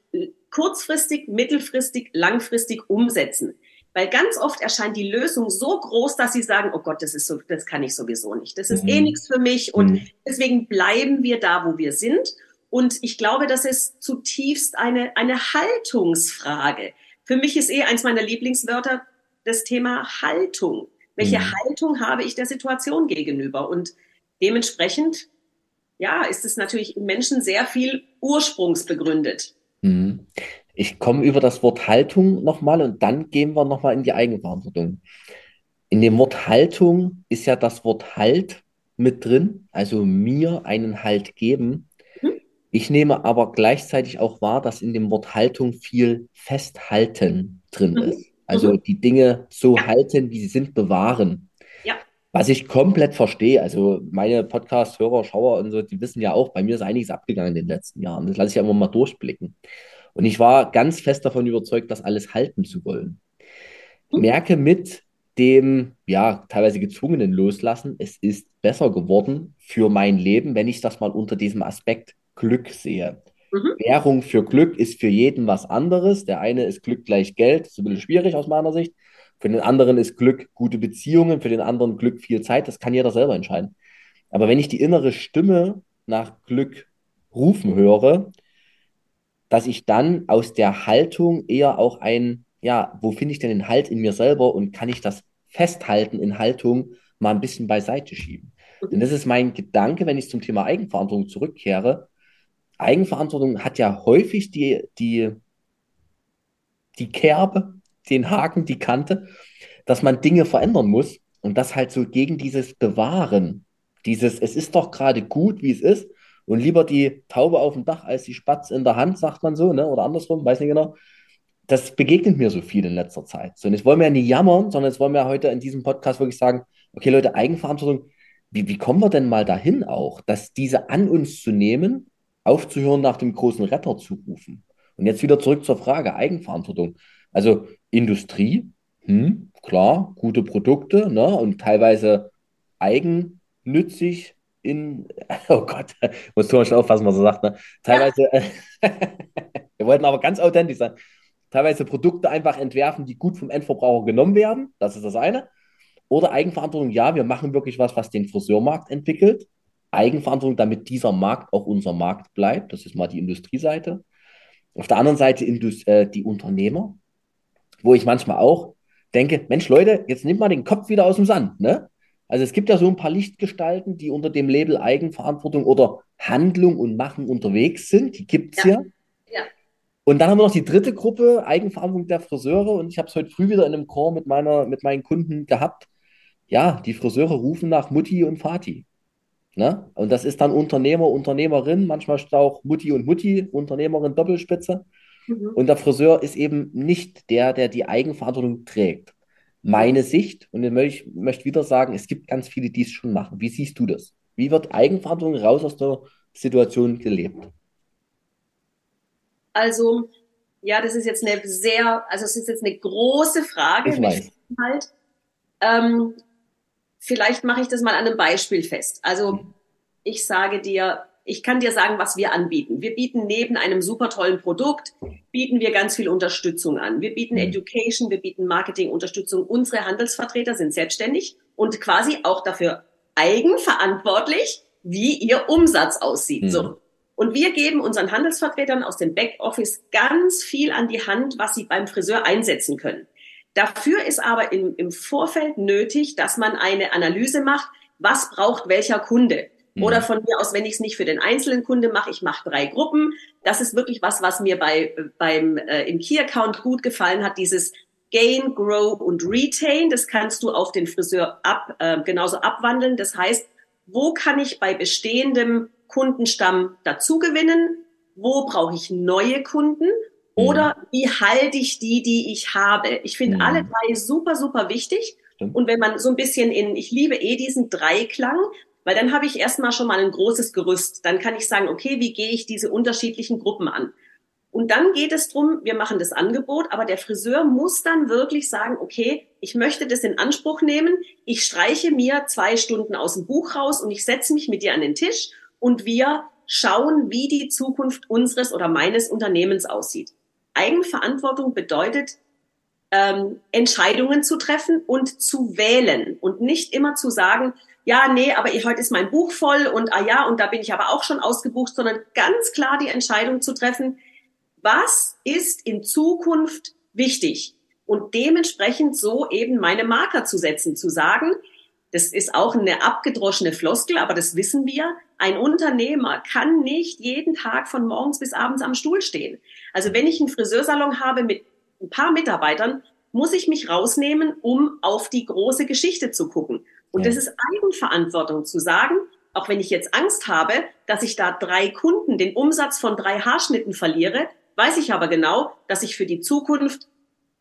kurzfristig, mittelfristig, langfristig umsetzen. Weil ganz oft erscheint die Lösung so groß, dass sie sagen, oh Gott, das ist so, das kann ich sowieso nicht. Das ist eh mhm. eh nichts für mich. Und mhm. deswegen bleiben wir da, wo wir sind. Und ich glaube, das ist zutiefst eine, eine Haltungsfrage. Für mich ist eh eins meiner Lieblingswörter das Thema Haltung. Welche mhm. Haltung habe ich der Situation gegenüber? Und dementsprechend, ja, ist es natürlich im Menschen sehr viel ursprungsbegründet. Ich komme über das Wort Haltung nochmal und dann gehen wir nochmal in die Eigenverantwortung. In dem Wort Haltung ist ja das Wort Halt mit drin, also mir einen Halt geben. Mhm. Ich nehme aber gleichzeitig auch wahr, dass in dem Wort Haltung viel Festhalten drin mhm. ist. Also mhm. die Dinge so ja. halten, wie sie sind, bewahren. Ja. Was ich komplett verstehe, also meine Podcast-Hörer, Schauer und so, die wissen ja auch, bei mir ist einiges abgegangen in den letzten Jahren. Das lasse ich ja immer mal durchblicken. Und ich war ganz fest davon überzeugt, das alles halten zu wollen. Mhm. Merke mit dem, ja, teilweise gezwungenen Loslassen, es ist besser geworden für mein Leben, wenn ich das mal unter diesem Aspekt Glück sehe. Mhm. Währung für Glück ist für jeden was anderes. Der eine ist Glück gleich Geld, das ist ein bisschen schwierig aus meiner Sicht. Für den anderen ist Glück gute Beziehungen, für den anderen Glück viel Zeit. Das kann jeder selber entscheiden. Aber wenn ich die innere Stimme nach Glück rufen höre, dass ich dann aus der Haltung eher auch ein, ja, wo finde ich denn den Halt in mir selber und kann ich das festhalten in Haltung mal ein bisschen beiseite schieben? Mhm. Denn das ist mein Gedanke, wenn ich zum Thema Eigenverantwortung zurückkehre. Eigenverantwortung hat ja häufig die, die, die Kerbe, den Haken, die Kante, dass man Dinge verändern muss und das halt so gegen dieses Bewahren, dieses, es ist doch gerade gut, wie es ist und lieber die Taube auf dem Dach als die Spatz in der Hand, sagt man so, ne? oder andersrum, weiß nicht genau. Das begegnet mir so viel in letzter Zeit. So, und jetzt wollen wir ja nicht jammern, sondern jetzt wollen wir heute in diesem Podcast wirklich sagen, okay Leute, Eigenverantwortung, wie, wie kommen wir denn mal dahin auch, dass diese an uns zu nehmen, aufzuhören, nach dem großen Retter zu rufen? Und jetzt wieder zurück zur Frage Eigenverantwortung. Also Industrie, hm, klar, gute Produkte ne, und teilweise eigennützig in, oh Gott, muss Thomas schon aufpassen, was er sagt, ne? Teilweise, ja. wir wollten aber ganz authentisch sein, teilweise Produkte einfach entwerfen, die gut vom Endverbraucher genommen werden, das ist das eine. Oder Eigenverantwortung, ja, wir machen wirklich was, was den Friseurmarkt entwickelt. Eigenverantwortung, damit dieser Markt auch unser Markt bleibt, das ist mal die Industrieseite. Auf der anderen Seite äh, die Unternehmer, wo ich manchmal auch denke, Mensch, Leute, jetzt nimmt mal den Kopf wieder aus dem Sand. Ne? Also es gibt ja so ein paar Lichtgestalten, die unter dem Label Eigenverantwortung oder Handlung und Machen unterwegs sind. Die gibt es ja. ja. Und dann haben wir noch die dritte Gruppe, Eigenverantwortung der Friseure. Und ich habe es heute früh wieder in einem Chor mit, meiner, mit meinen Kunden gehabt. Ja, die Friseure rufen nach Mutti und Vati. Ne? Und das ist dann Unternehmer, Unternehmerin, manchmal ist auch Mutti und Mutti, Unternehmerin, Doppelspitze. Mhm. Und der Friseur ist eben nicht der, der die Eigenverantwortung trägt. Meine Sicht, und ich möchte wieder sagen, es gibt ganz viele, die es schon machen. Wie siehst du das? Wie wird Eigenverantwortung raus aus der Situation gelebt? Also, ja, das ist jetzt eine sehr, also es ist jetzt eine große Frage. Ich weiß. Halt. Ähm, vielleicht mache ich das mal an einem Beispiel fest. Also, ich sage dir, ich kann dir sagen, was wir anbieten. Wir bieten neben einem super tollen Produkt, bieten wir ganz viel Unterstützung an. Wir bieten mhm. Education, wir bieten Marketing-Unterstützung. Unsere Handelsvertreter sind selbstständig und quasi auch dafür eigenverantwortlich, wie ihr Umsatz aussieht. Mhm. So. Und wir geben unseren Handelsvertretern aus dem Backoffice ganz viel an die Hand, was sie beim Friseur einsetzen können. Dafür ist aber im, im Vorfeld nötig, dass man eine Analyse macht, was braucht welcher Kunde. Mhm. Oder von mir aus, wenn ich es nicht für den einzelnen Kunde mache, ich mache drei Gruppen. Das ist wirklich was, was mir bei beim äh, im Key Account gut gefallen hat. Dieses Gain, Grow und Retain. Das kannst du auf den Friseur ab äh, genauso abwandeln. Das heißt, wo kann ich bei bestehendem Kundenstamm dazu gewinnen? Wo brauche ich neue Kunden? Oder mhm. wie halte ich die, die ich habe? Ich finde mhm. alle drei super, super wichtig. Und wenn man so ein bisschen in, ich liebe eh diesen Dreiklang, weil dann habe ich erstmal schon mal ein großes Gerüst. Dann kann ich sagen, okay, wie gehe ich diese unterschiedlichen Gruppen an? Und dann geht es drum, wir machen das Angebot, aber der Friseur muss dann wirklich sagen, okay, ich möchte das in Anspruch nehmen, ich streiche mir zwei Stunden aus dem Buch raus und ich setze mich mit dir an den Tisch und wir schauen, wie die Zukunft unseres oder meines Unternehmens aussieht. Eigenverantwortung bedeutet, ähm, Entscheidungen zu treffen und zu wählen und nicht immer zu sagen, ja, nee, aber heute ist mein Buch voll und ah ja, und da bin ich aber auch schon ausgebucht, sondern ganz klar die Entscheidung zu treffen, was ist in Zukunft wichtig? Und dementsprechend so eben meine Marker zu setzen, zu sagen, das ist auch eine abgedroschene Floskel, aber das wissen wir. Ein Unternehmer kann nicht jeden Tag von morgens bis abends am Stuhl stehen. Also wenn ich einen Friseursalon habe mit ein paar Mitarbeitern, muss ich mich rausnehmen, um auf die große Geschichte zu gucken. Und ja. das ist Eigenverantwortung zu sagen, auch wenn ich jetzt Angst habe, dass ich da drei Kunden den Umsatz von drei Haarschnitten verliere, weiß ich aber genau, dass ich für die Zukunft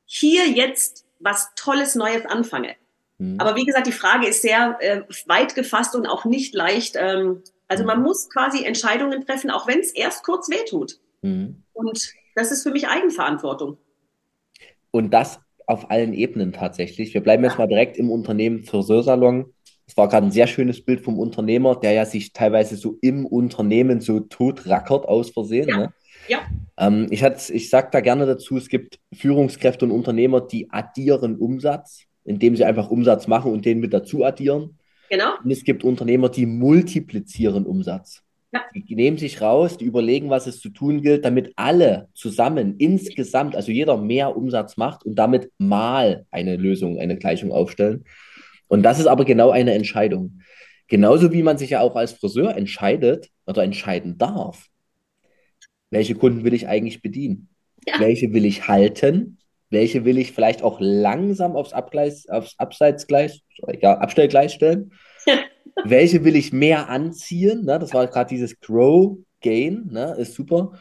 hier jetzt was Tolles Neues anfange. Mhm. Aber wie gesagt, die Frage ist sehr äh, weit gefasst und auch nicht leicht. Ähm, also man mhm. muss quasi Entscheidungen treffen, auch wenn es erst kurz wehtut. Mhm. Und das ist für mich Eigenverantwortung. Und das auf allen Ebenen tatsächlich. Wir bleiben jetzt mal direkt im Unternehmen Friseursalon. Es war gerade ein sehr schönes Bild vom Unternehmer, der ja sich teilweise so im Unternehmen so totrackert aus Versehen. Ja. Ne? ja. Ähm, ich ich sage da gerne dazu, es gibt Führungskräfte und Unternehmer, die addieren Umsatz, indem sie einfach Umsatz machen und den mit dazu addieren. Genau. Und es gibt Unternehmer, die multiplizieren Umsatz. Ja. Die nehmen sich raus, die überlegen, was es zu tun gilt, damit alle zusammen insgesamt, also jeder mehr Umsatz macht und damit mal eine Lösung, eine Gleichung aufstellen. Und das ist aber genau eine Entscheidung. Genauso wie man sich ja auch als Friseur entscheidet oder entscheiden darf. Welche Kunden will ich eigentlich bedienen? Ja. Welche will ich halten? Welche will ich vielleicht auch langsam aufs, Abgleis, aufs Abseitsgleis, ja, Abstellgleis stellen? Welche will ich mehr anziehen? Ne? Das war gerade dieses Grow Gain, ne? ist super.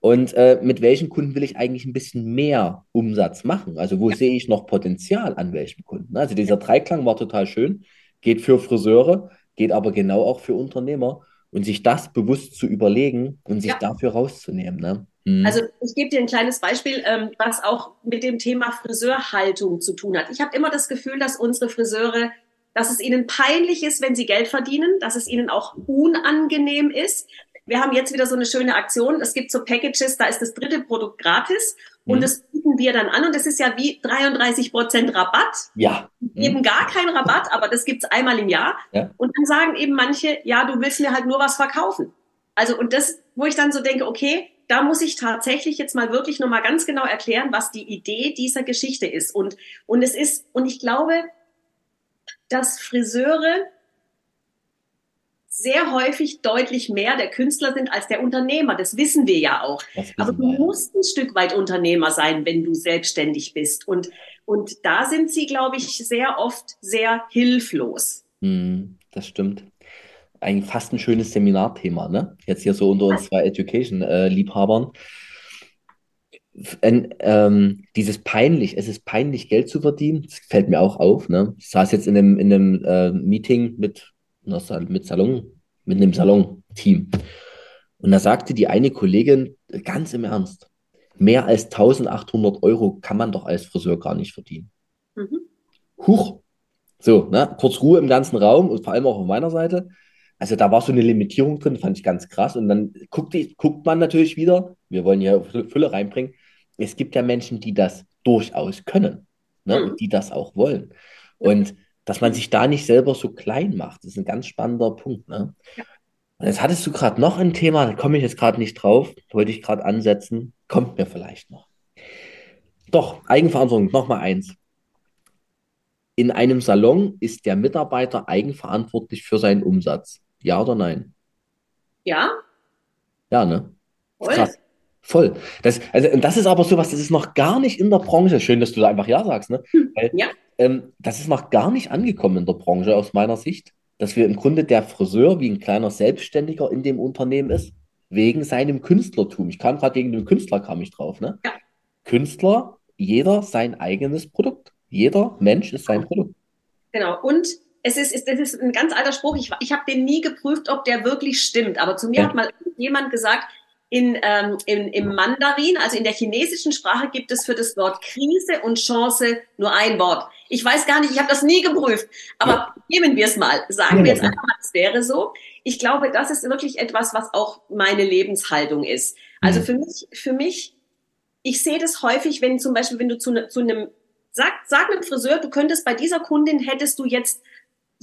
Und äh, mit welchen Kunden will ich eigentlich ein bisschen mehr Umsatz machen? Also wo ja. sehe ich noch Potenzial an welchen Kunden? Ne? Also dieser Dreiklang war total schön, geht für Friseure, geht aber genau auch für Unternehmer und sich das bewusst zu überlegen und sich ja. dafür rauszunehmen. Ne? Mhm. Also ich gebe dir ein kleines Beispiel, ähm, was auch mit dem Thema Friseurhaltung zu tun hat. Ich habe immer das Gefühl, dass unsere Friseure dass es ihnen peinlich ist, wenn sie Geld verdienen, dass es ihnen auch unangenehm ist. Wir haben jetzt wieder so eine schöne Aktion. Es gibt so Packages, da ist das dritte Produkt gratis und mhm. das bieten wir dann an und das ist ja wie 33 Prozent Rabatt. Ja. Mhm. Eben gar keinen Rabatt, aber das gibt's einmal im Jahr. Ja. Und dann sagen eben manche, ja, du willst mir halt nur was verkaufen. Also und das, wo ich dann so denke, okay, da muss ich tatsächlich jetzt mal wirklich nochmal ganz genau erklären, was die Idee dieser Geschichte ist. Und, und es ist, und ich glaube, dass Friseure sehr häufig deutlich mehr der Künstler sind als der Unternehmer. Das wissen wir ja auch. Aber du musst ein Stück weit Unternehmer sein, wenn du selbstständig bist. Und, und da sind sie, glaube ich, sehr oft sehr hilflos. Hm, das stimmt. eigentlich fast ein schönes Seminarthema, ne? Jetzt hier so unter uns zwei Education-Liebhabern. Äh, ähm, dieses peinlich, es ist peinlich, Geld zu verdienen, das fällt mir auch auf. Ne? Ich saß jetzt in einem, in einem äh, Meeting mit, mit Salon, mit einem Salon-Team. Und da sagte die eine Kollegin ganz im Ernst, mehr als 1800 Euro kann man doch als Friseur gar nicht verdienen. Mhm. Huch. So, ne? kurz Ruhe im ganzen Raum und vor allem auch auf meiner Seite. Also da war so eine Limitierung drin, fand ich ganz krass. Und dann guckt, guckt man natürlich wieder, wir wollen ja Fülle reinbringen, es gibt ja Menschen, die das durchaus können ne? Mhm. und die das auch wollen. Und dass man sich da nicht selber so klein macht, ist ein ganz spannender Punkt. Ne? Und jetzt hattest du gerade noch ein Thema, da komme ich jetzt gerade nicht drauf, wollte ich gerade ansetzen, kommt mir vielleicht noch. Doch, Eigenverantwortung, nochmal eins. In einem Salon ist der Mitarbeiter eigenverantwortlich für seinen Umsatz. Ja oder nein? Ja. Ja, ne? Krass. Voll. Das, also, und das ist aber sowas, das ist noch gar nicht in der Branche. Schön, dass du da einfach Ja sagst, ne? Hm, Weil, ja. Ähm, das ist noch gar nicht angekommen in der Branche aus meiner Sicht, dass wir im Grunde der Friseur wie ein kleiner Selbstständiger in dem Unternehmen ist, wegen seinem Künstlertum. Ich kam gerade wegen dem Künstler, kam ich drauf, ne? Ja. Künstler, jeder sein eigenes Produkt. Jeder Mensch ist sein Produkt. Genau. Und es ist, ist, das ist ein ganz alter Spruch. Ich, ich habe den nie geprüft, ob der wirklich stimmt. Aber zu mir ja. hat mal jemand gesagt, in, ähm, in, im Mandarin, also in der chinesischen Sprache, gibt es für das Wort Krise und Chance nur ein Wort. Ich weiß gar nicht, ich habe das nie geprüft, aber nehmen wir es mal. Sagen ja, wir jetzt einfach mal, es wäre so. Ich glaube, das ist wirklich etwas, was auch meine Lebenshaltung ist. Also mhm. für mich, für mich, ich sehe das häufig, wenn zum Beispiel, wenn du zu, ne, zu einem, sag, sag einem Friseur, du könntest bei dieser Kundin hättest du jetzt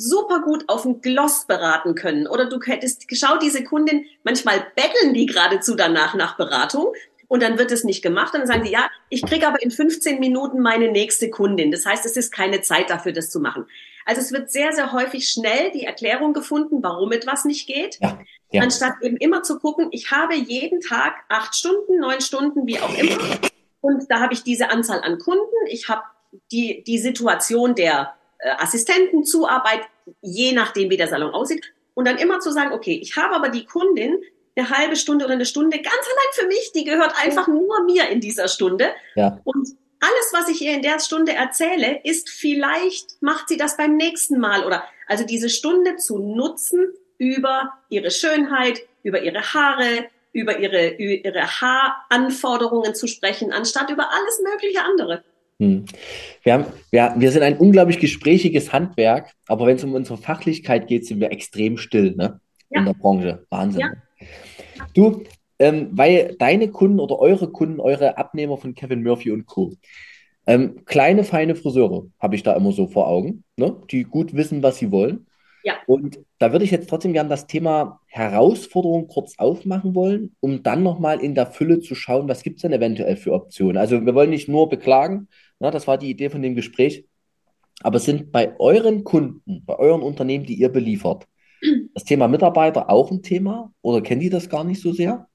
super gut auf ein Gloss beraten können. Oder du hättest geschaut, diese Kundin, manchmal betteln die geradezu danach nach Beratung und dann wird es nicht gemacht. Und dann sagen die, ja, ich kriege aber in 15 Minuten meine nächste Kundin. Das heißt, es ist keine Zeit dafür, das zu machen. Also es wird sehr, sehr häufig schnell die Erklärung gefunden, warum etwas nicht geht. Ja, ja. Anstatt eben immer zu gucken, ich habe jeden Tag acht Stunden, neun Stunden, wie auch immer. Und da habe ich diese Anzahl an Kunden. Ich habe die, die Situation der äh, Assistentenzuarbeit, je nachdem, wie der Salon aussieht. Und dann immer zu sagen, okay, ich habe aber die Kundin eine halbe Stunde oder eine Stunde ganz allein für mich, die gehört einfach nur mir in dieser Stunde. Ja. Und alles, was ich ihr in der Stunde erzähle, ist vielleicht macht sie das beim nächsten Mal oder also diese Stunde zu nutzen über ihre Schönheit, über ihre Haare, über ihre, ihre Haaranforderungen zu sprechen, anstatt über alles mögliche andere. Hm. Wir, haben, wir, wir sind ein unglaublich gesprächiges Handwerk, aber wenn es um unsere Fachlichkeit geht, sind wir extrem still ne? Ja. in der Branche. Wahnsinn. Ja. Du, ähm, weil deine Kunden oder eure Kunden, eure Abnehmer von Kevin Murphy und Co. Ähm, kleine, feine Friseure habe ich da immer so vor Augen, ne? die gut wissen, was sie wollen. Ja. Und da würde ich jetzt trotzdem gerne das Thema Herausforderung kurz aufmachen wollen, um dann nochmal in der Fülle zu schauen, was gibt es denn eventuell für Optionen. Also wir wollen nicht nur beklagen, na, das war die Idee von dem Gespräch, aber sind bei euren Kunden, bei euren Unternehmen, die ihr beliefert, das Thema Mitarbeiter auch ein Thema oder kennen die das gar nicht so sehr?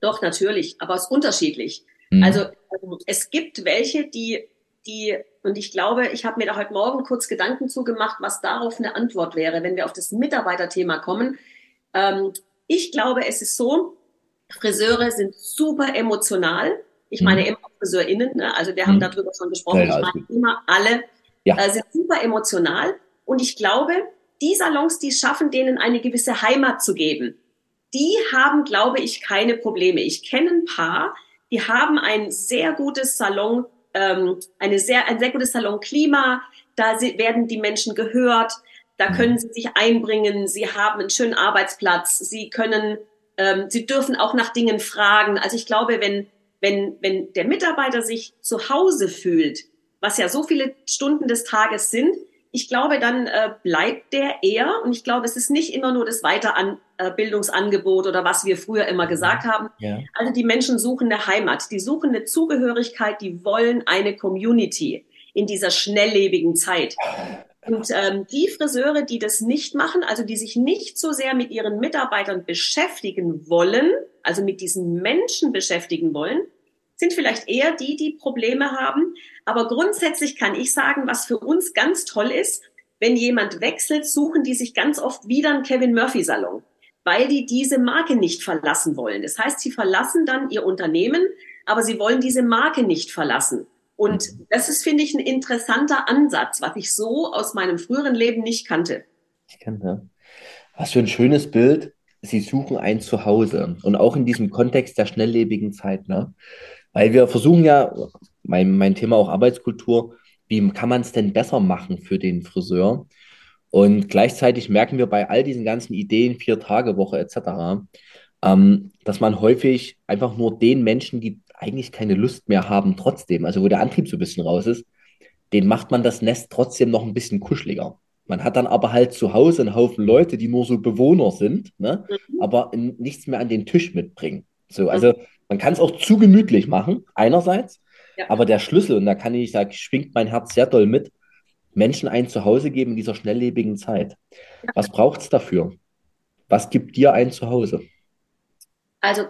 Doch, natürlich, aber es ist unterschiedlich. Mhm. Also ähm, es gibt welche, die die, und ich glaube, ich habe mir da heute Morgen kurz Gedanken zugemacht, was darauf eine Antwort wäre, wenn wir auf das Mitarbeiterthema kommen. Ähm, ich glaube, es ist so, Friseure sind super emotional. Ich meine mhm. immer FriseurInnen, ne? also wir haben mhm. darüber schon gesprochen. Ja, ich meine immer alle ja. äh, sind super emotional. Und ich glaube, die Salons, die schaffen, denen eine gewisse Heimat zu geben, die haben, glaube ich, keine Probleme. Ich kenne ein paar, die haben ein sehr gutes Salon ähm, eine sehr, ein sehr gutes Salonklima. Da werden die Menschen gehört. Da mhm. können sie sich einbringen. Sie haben einen schönen Arbeitsplatz. Sie können, ähm, sie dürfen auch nach Dingen fragen. Also ich glaube, wenn, wenn, wenn der Mitarbeiter sich zu Hause fühlt, was ja so viele Stunden des Tages sind, ich glaube, dann äh, bleibt der eher. Und ich glaube, es ist nicht immer nur das Weiterbildungsangebot oder was wir früher immer gesagt haben. Ja. Also die Menschen suchen eine Heimat, die suchen eine Zugehörigkeit, die wollen eine Community in dieser schnelllebigen Zeit. Und ähm, die Friseure, die das nicht machen, also die sich nicht so sehr mit ihren Mitarbeitern beschäftigen wollen, also mit diesen Menschen beschäftigen wollen, sind vielleicht eher die, die Probleme haben. Aber grundsätzlich kann ich sagen, was für uns ganz toll ist, wenn jemand wechselt, suchen die sich ganz oft wieder einen Kevin Murphy Salon, weil die diese Marke nicht verlassen wollen. Das heißt, sie verlassen dann ihr Unternehmen, aber sie wollen diese Marke nicht verlassen. Und das ist, finde ich, ein interessanter Ansatz, was ich so aus meinem früheren Leben nicht kannte. Ich kann, ja. Was für ein schönes Bild. Sie suchen ein Zuhause. Und auch in diesem Kontext der schnelllebigen Zeit. Ne? Weil wir versuchen ja, mein, mein Thema auch Arbeitskultur, wie kann man es denn besser machen für den Friseur? Und gleichzeitig merken wir bei all diesen ganzen Ideen, Vier-Tage-Woche etc., ähm, dass man häufig einfach nur den Menschen, die eigentlich keine Lust mehr haben, trotzdem, also wo der Antrieb so ein bisschen raus ist, den macht man das Nest trotzdem noch ein bisschen kuscheliger. Man hat dann aber halt zu Hause einen Haufen Leute, die nur so Bewohner sind, ne? Mhm. aber nichts mehr an den Tisch mitbringen. So, also man kann es auch zu gemütlich machen, einerseits, ja. aber der Schlüssel, und da kann ich sagen, schwingt mein Herz sehr doll mit, Menschen ein Zuhause geben in dieser schnelllebigen Zeit. Was braucht es dafür? Was gibt dir ein Zuhause? Also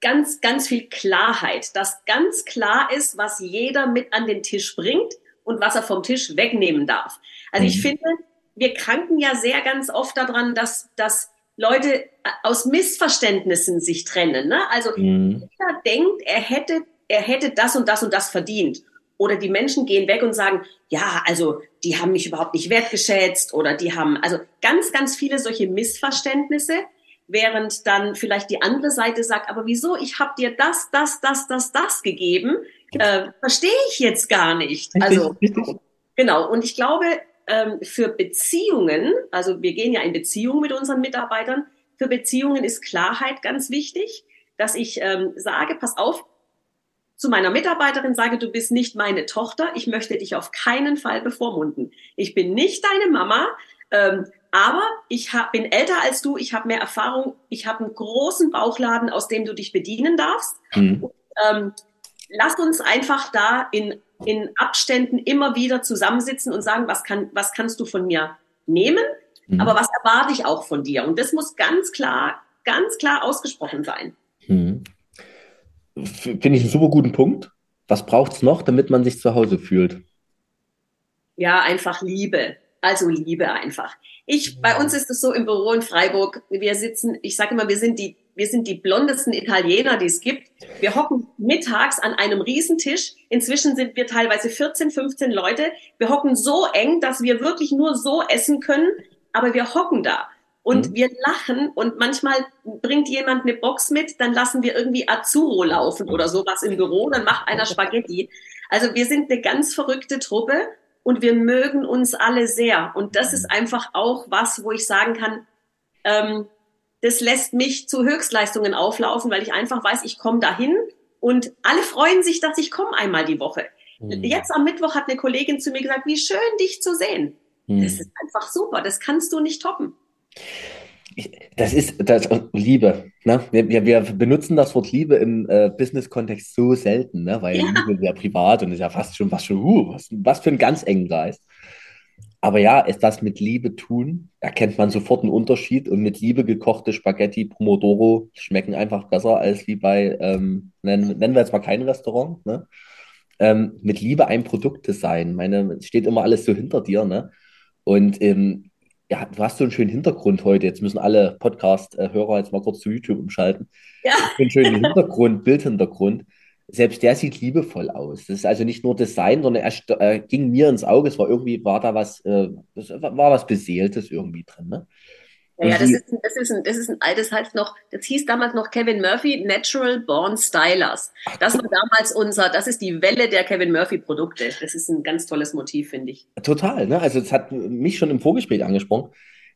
ganz, ganz viel Klarheit, dass ganz klar ist, was jeder mit an den Tisch bringt und was er vom Tisch wegnehmen darf. Also mhm. ich finde, wir kranken ja sehr ganz oft daran, dass, dass Leute aus Missverständnissen sich trennen. Ne? Also mhm. jeder denkt, er hätte, er hätte das und das und das verdient. Oder die Menschen gehen weg und sagen, ja, also die haben mich überhaupt nicht wertgeschätzt oder die haben, also ganz, ganz viele solche Missverständnisse, während dann vielleicht die andere Seite sagt, aber wieso, ich habe dir das, das, das, das, das gegeben, äh, verstehe ich jetzt gar nicht. Also genau, und ich glaube, ähm, für Beziehungen, also wir gehen ja in Beziehungen mit unseren Mitarbeitern, für Beziehungen ist Klarheit ganz wichtig, dass ich ähm, sage, pass auf, zu meiner Mitarbeiterin sage, du bist nicht meine Tochter, ich möchte dich auf keinen Fall bevormunden. Ich bin nicht deine Mama, ähm, aber ich hab, bin älter als du, ich habe mehr Erfahrung, ich habe einen großen Bauchladen, aus dem du dich bedienen darfst. Mhm. Und, ähm, lass uns einfach da in, in Abständen immer wieder zusammensitzen und sagen, was, kann, was kannst du von mir nehmen, mhm. aber was erwarte ich auch von dir? Und das muss ganz klar, ganz klar ausgesprochen sein. Mhm. Finde ich einen super guten Punkt. Was braucht es noch, damit man sich zu Hause fühlt? Ja, einfach Liebe. Also Liebe einfach. Ich, bei uns ist es so im Büro in Freiburg, wir sitzen, ich sage immer, wir sind die, wir sind die blondesten Italiener, die es gibt. Wir hocken mittags an einem Riesentisch. Inzwischen sind wir teilweise 14, 15 Leute. Wir hocken so eng, dass wir wirklich nur so essen können, aber wir hocken da. Und mhm. wir lachen und manchmal bringt jemand eine Box mit, dann lassen wir irgendwie Azzurro laufen oder sowas im Büro, dann macht einer Spaghetti. Also wir sind eine ganz verrückte Truppe und wir mögen uns alle sehr. Und das ist einfach auch was, wo ich sagen kann, ähm, das lässt mich zu Höchstleistungen auflaufen, weil ich einfach weiß, ich komme dahin und alle freuen sich, dass ich komme einmal die Woche. Mhm. Jetzt am Mittwoch hat eine Kollegin zu mir gesagt, wie schön dich zu sehen. Mhm. Das ist einfach super, das kannst du nicht toppen das ist das Liebe. Ne? Wir, wir benutzen das Wort Liebe im äh, Business-Kontext so selten, ne? weil ja. Liebe ist ja privat und ist ja fast schon, was, schon uh, was, was für einen ganz engen Kreis. Aber ja, ist das mit Liebe tun, erkennt man sofort einen Unterschied und mit Liebe gekochte Spaghetti Pomodoro schmecken einfach besser als wie bei, ähm, nennen, nennen wir jetzt mal kein Restaurant, ne? Ähm, mit Liebe ein Produkt Produktdesign. Meine, steht immer alles so hinter dir, ne? Und ähm, ja, du hast so einen schönen Hintergrund heute. Jetzt müssen alle Podcast-Hörer jetzt mal kurz zu YouTube umschalten. Ja. einen schönen Hintergrund, Bildhintergrund. Selbst der sieht liebevoll aus. Das ist also nicht nur Design, sondern er äh, ging mir ins Auge. Es war irgendwie, war da was, äh, war was Beseeltes irgendwie drin. Ne? Ja, ja das, ist, das, ist ein, das ist ein altes halt noch, das hieß damals noch Kevin Murphy Natural Born Stylers. Das war damals unser, das ist die Welle der Kevin Murphy Produkte. Das ist ein ganz tolles Motiv, finde ich. Total, ne? Also es hat mich schon im Vorgespräch angesprochen.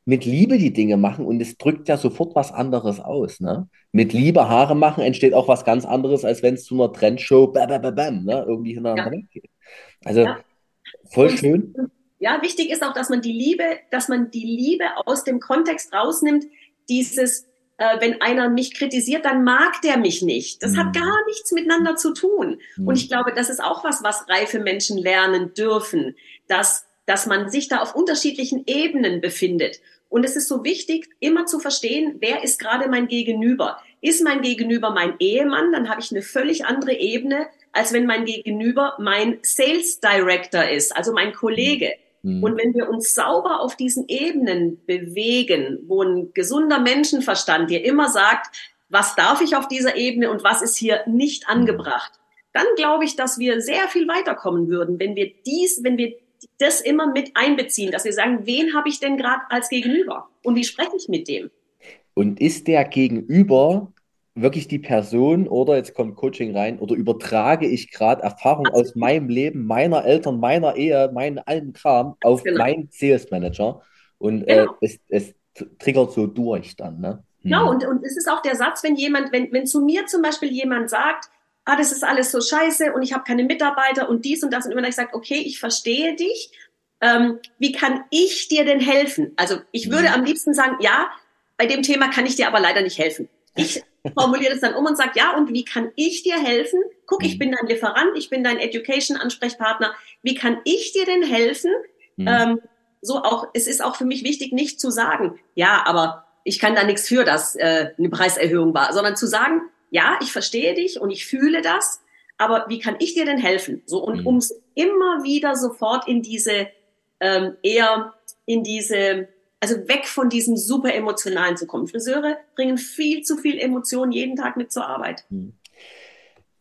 Mit Liebe die Dinge machen und es drückt ja sofort was anderes aus. Ne? Mit Liebe Haare machen entsteht auch was ganz anderes, als wenn es zu einer Trendshow bam, bam, bam, ne? irgendwie hintereinander ja. weggeht. Also ja. voll und, schön. Ja, wichtig ist auch, dass man die Liebe, dass man die Liebe aus dem Kontext rausnimmt. Dieses, äh, wenn einer mich kritisiert, dann mag der mich nicht. Das mhm. hat gar nichts miteinander zu tun. Mhm. Und ich glaube, das ist auch was, was reife Menschen lernen dürfen, dass, dass man sich da auf unterschiedlichen Ebenen befindet. Und es ist so wichtig, immer zu verstehen, wer ist gerade mein Gegenüber. Ist mein Gegenüber mein Ehemann, dann habe ich eine völlig andere Ebene, als wenn mein Gegenüber mein Sales Director ist, also mein Kollege. Mhm. Und wenn wir uns sauber auf diesen Ebenen bewegen, wo ein gesunder Menschenverstand dir immer sagt, was darf ich auf dieser Ebene und was ist hier nicht mhm. angebracht, dann glaube ich, dass wir sehr viel weiterkommen würden, wenn wir dies, wenn wir das immer mit einbeziehen, dass wir sagen, wen habe ich denn gerade als Gegenüber und wie spreche ich mit dem? Und ist der Gegenüber wirklich die Person oder jetzt kommt Coaching rein oder übertrage ich gerade Erfahrung aus meinem Leben, meiner Eltern, meiner Ehe, meinen allen Kram auf genau. meinen Sales Manager und äh, genau. äh, es, es triggert so durch dann. Ne? Hm. Genau, und, und es ist auch der Satz, wenn jemand, wenn, wenn zu mir zum Beispiel jemand sagt, ah, das ist alles so scheiße und ich habe keine Mitarbeiter und dies und das und immer dann ich sage, okay, ich verstehe dich. Ähm, wie kann ich dir denn helfen? Also ich würde hm. am liebsten sagen, ja, bei dem Thema kann ich dir aber leider nicht helfen. Ich formuliere das dann um und sage, ja, und wie kann ich dir helfen? Guck, ich mhm. bin dein Lieferant, ich bin dein Education-Ansprechpartner. Wie kann ich dir denn helfen? Mhm. Ähm, so auch, es ist auch für mich wichtig, nicht zu sagen, ja, aber ich kann da nichts für, dass äh, eine Preiserhöhung war, sondern zu sagen, ja, ich verstehe dich und ich fühle das, aber wie kann ich dir denn helfen? So und mhm. um immer wieder sofort in diese ähm, eher in diese also weg von diesem super emotionalen zu kommen. Friseure bringen viel zu viel Emotionen jeden Tag mit zur Arbeit. Hm.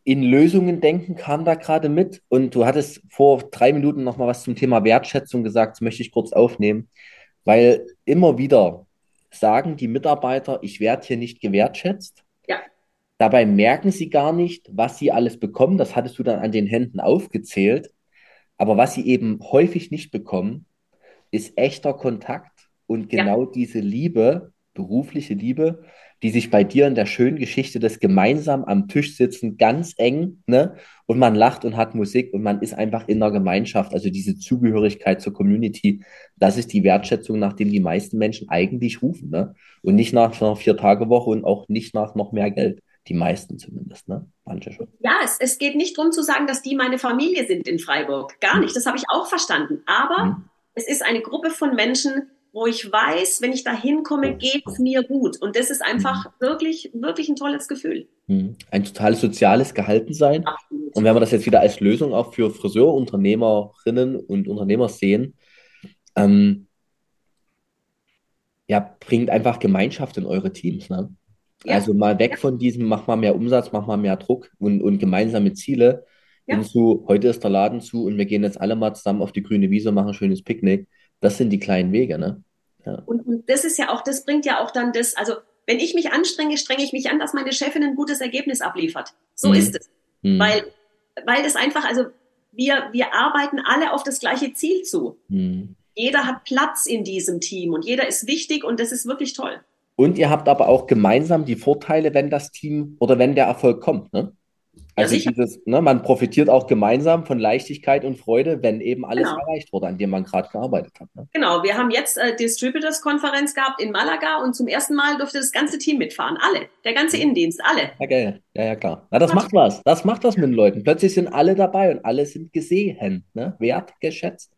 In Lösungen denken kam da gerade mit und du hattest vor drei Minuten noch mal was zum Thema Wertschätzung gesagt, das möchte ich kurz aufnehmen, weil immer wieder sagen die Mitarbeiter, ich werde hier nicht gewertschätzt. Ja. Dabei merken sie gar nicht, was sie alles bekommen. Das hattest du dann an den Händen aufgezählt. Aber was sie eben häufig nicht bekommen, ist echter Kontakt und genau ja. diese Liebe, berufliche Liebe, die sich bei dir in der schönen Geschichte des gemeinsam am Tisch sitzen, ganz eng, ne? Und man lacht und hat Musik und man ist einfach in der Gemeinschaft. Also diese Zugehörigkeit zur Community, das ist die Wertschätzung, nach dem die meisten Menschen eigentlich rufen, ne? Und nicht nach einer Vier-Tage-Woche und auch nicht nach noch mehr Geld. Die meisten zumindest, ne? Manche schon. Ja, es, es geht nicht darum zu sagen, dass die meine Familie sind in Freiburg. Gar nicht. Das habe ich auch verstanden. Aber hm. es ist eine Gruppe von Menschen, wo ich weiß, wenn ich da hinkomme, geht es mir gut. Und das ist einfach mhm. wirklich, wirklich ein tolles Gefühl. Mhm. Ein totales soziales Gehaltensein. Absolut. Und wenn wir das jetzt wieder als Lösung auch für Friseurunternehmerinnen und Unternehmer sehen, ähm, ja, bringt einfach Gemeinschaft in eure Teams. Ne? Ja. Also mal weg von diesem, mach mal mehr Umsatz, mach mal mehr Druck und, und gemeinsame Ziele. Ja. Hinzu, heute ist der Laden zu und wir gehen jetzt alle mal zusammen auf die grüne Wiese, machen ein schönes Picknick das sind die kleinen Wege, ne? Ja. Und, und das ist ja auch, das bringt ja auch dann das, also wenn ich mich anstrenge, strenge ich mich an, dass meine Chefin ein gutes Ergebnis abliefert. So mhm. ist es. Mhm. Weil, weil das einfach, also wir, wir arbeiten alle auf das gleiche Ziel zu. Mhm. Jeder hat Platz in diesem Team und jeder ist wichtig und das ist wirklich toll. Und ihr habt aber auch gemeinsam die Vorteile, wenn das Team oder wenn der Erfolg kommt, ne? Also ja, dieses, ne, man profitiert auch gemeinsam von Leichtigkeit und Freude, wenn eben alles genau. erreicht wurde, an dem man gerade gearbeitet hat. Ne? Genau, wir haben jetzt äh, Distributors-Konferenz gehabt in Malaga und zum ersten Mal durfte das ganze Team mitfahren. Alle, der ganze mhm. Innendienst, alle. Ja, geil. Ja, ja, klar. Na, das macht was. Das macht was mit den Leuten. Plötzlich sind alle dabei und alle sind gesehen, ne? wertgeschätzt.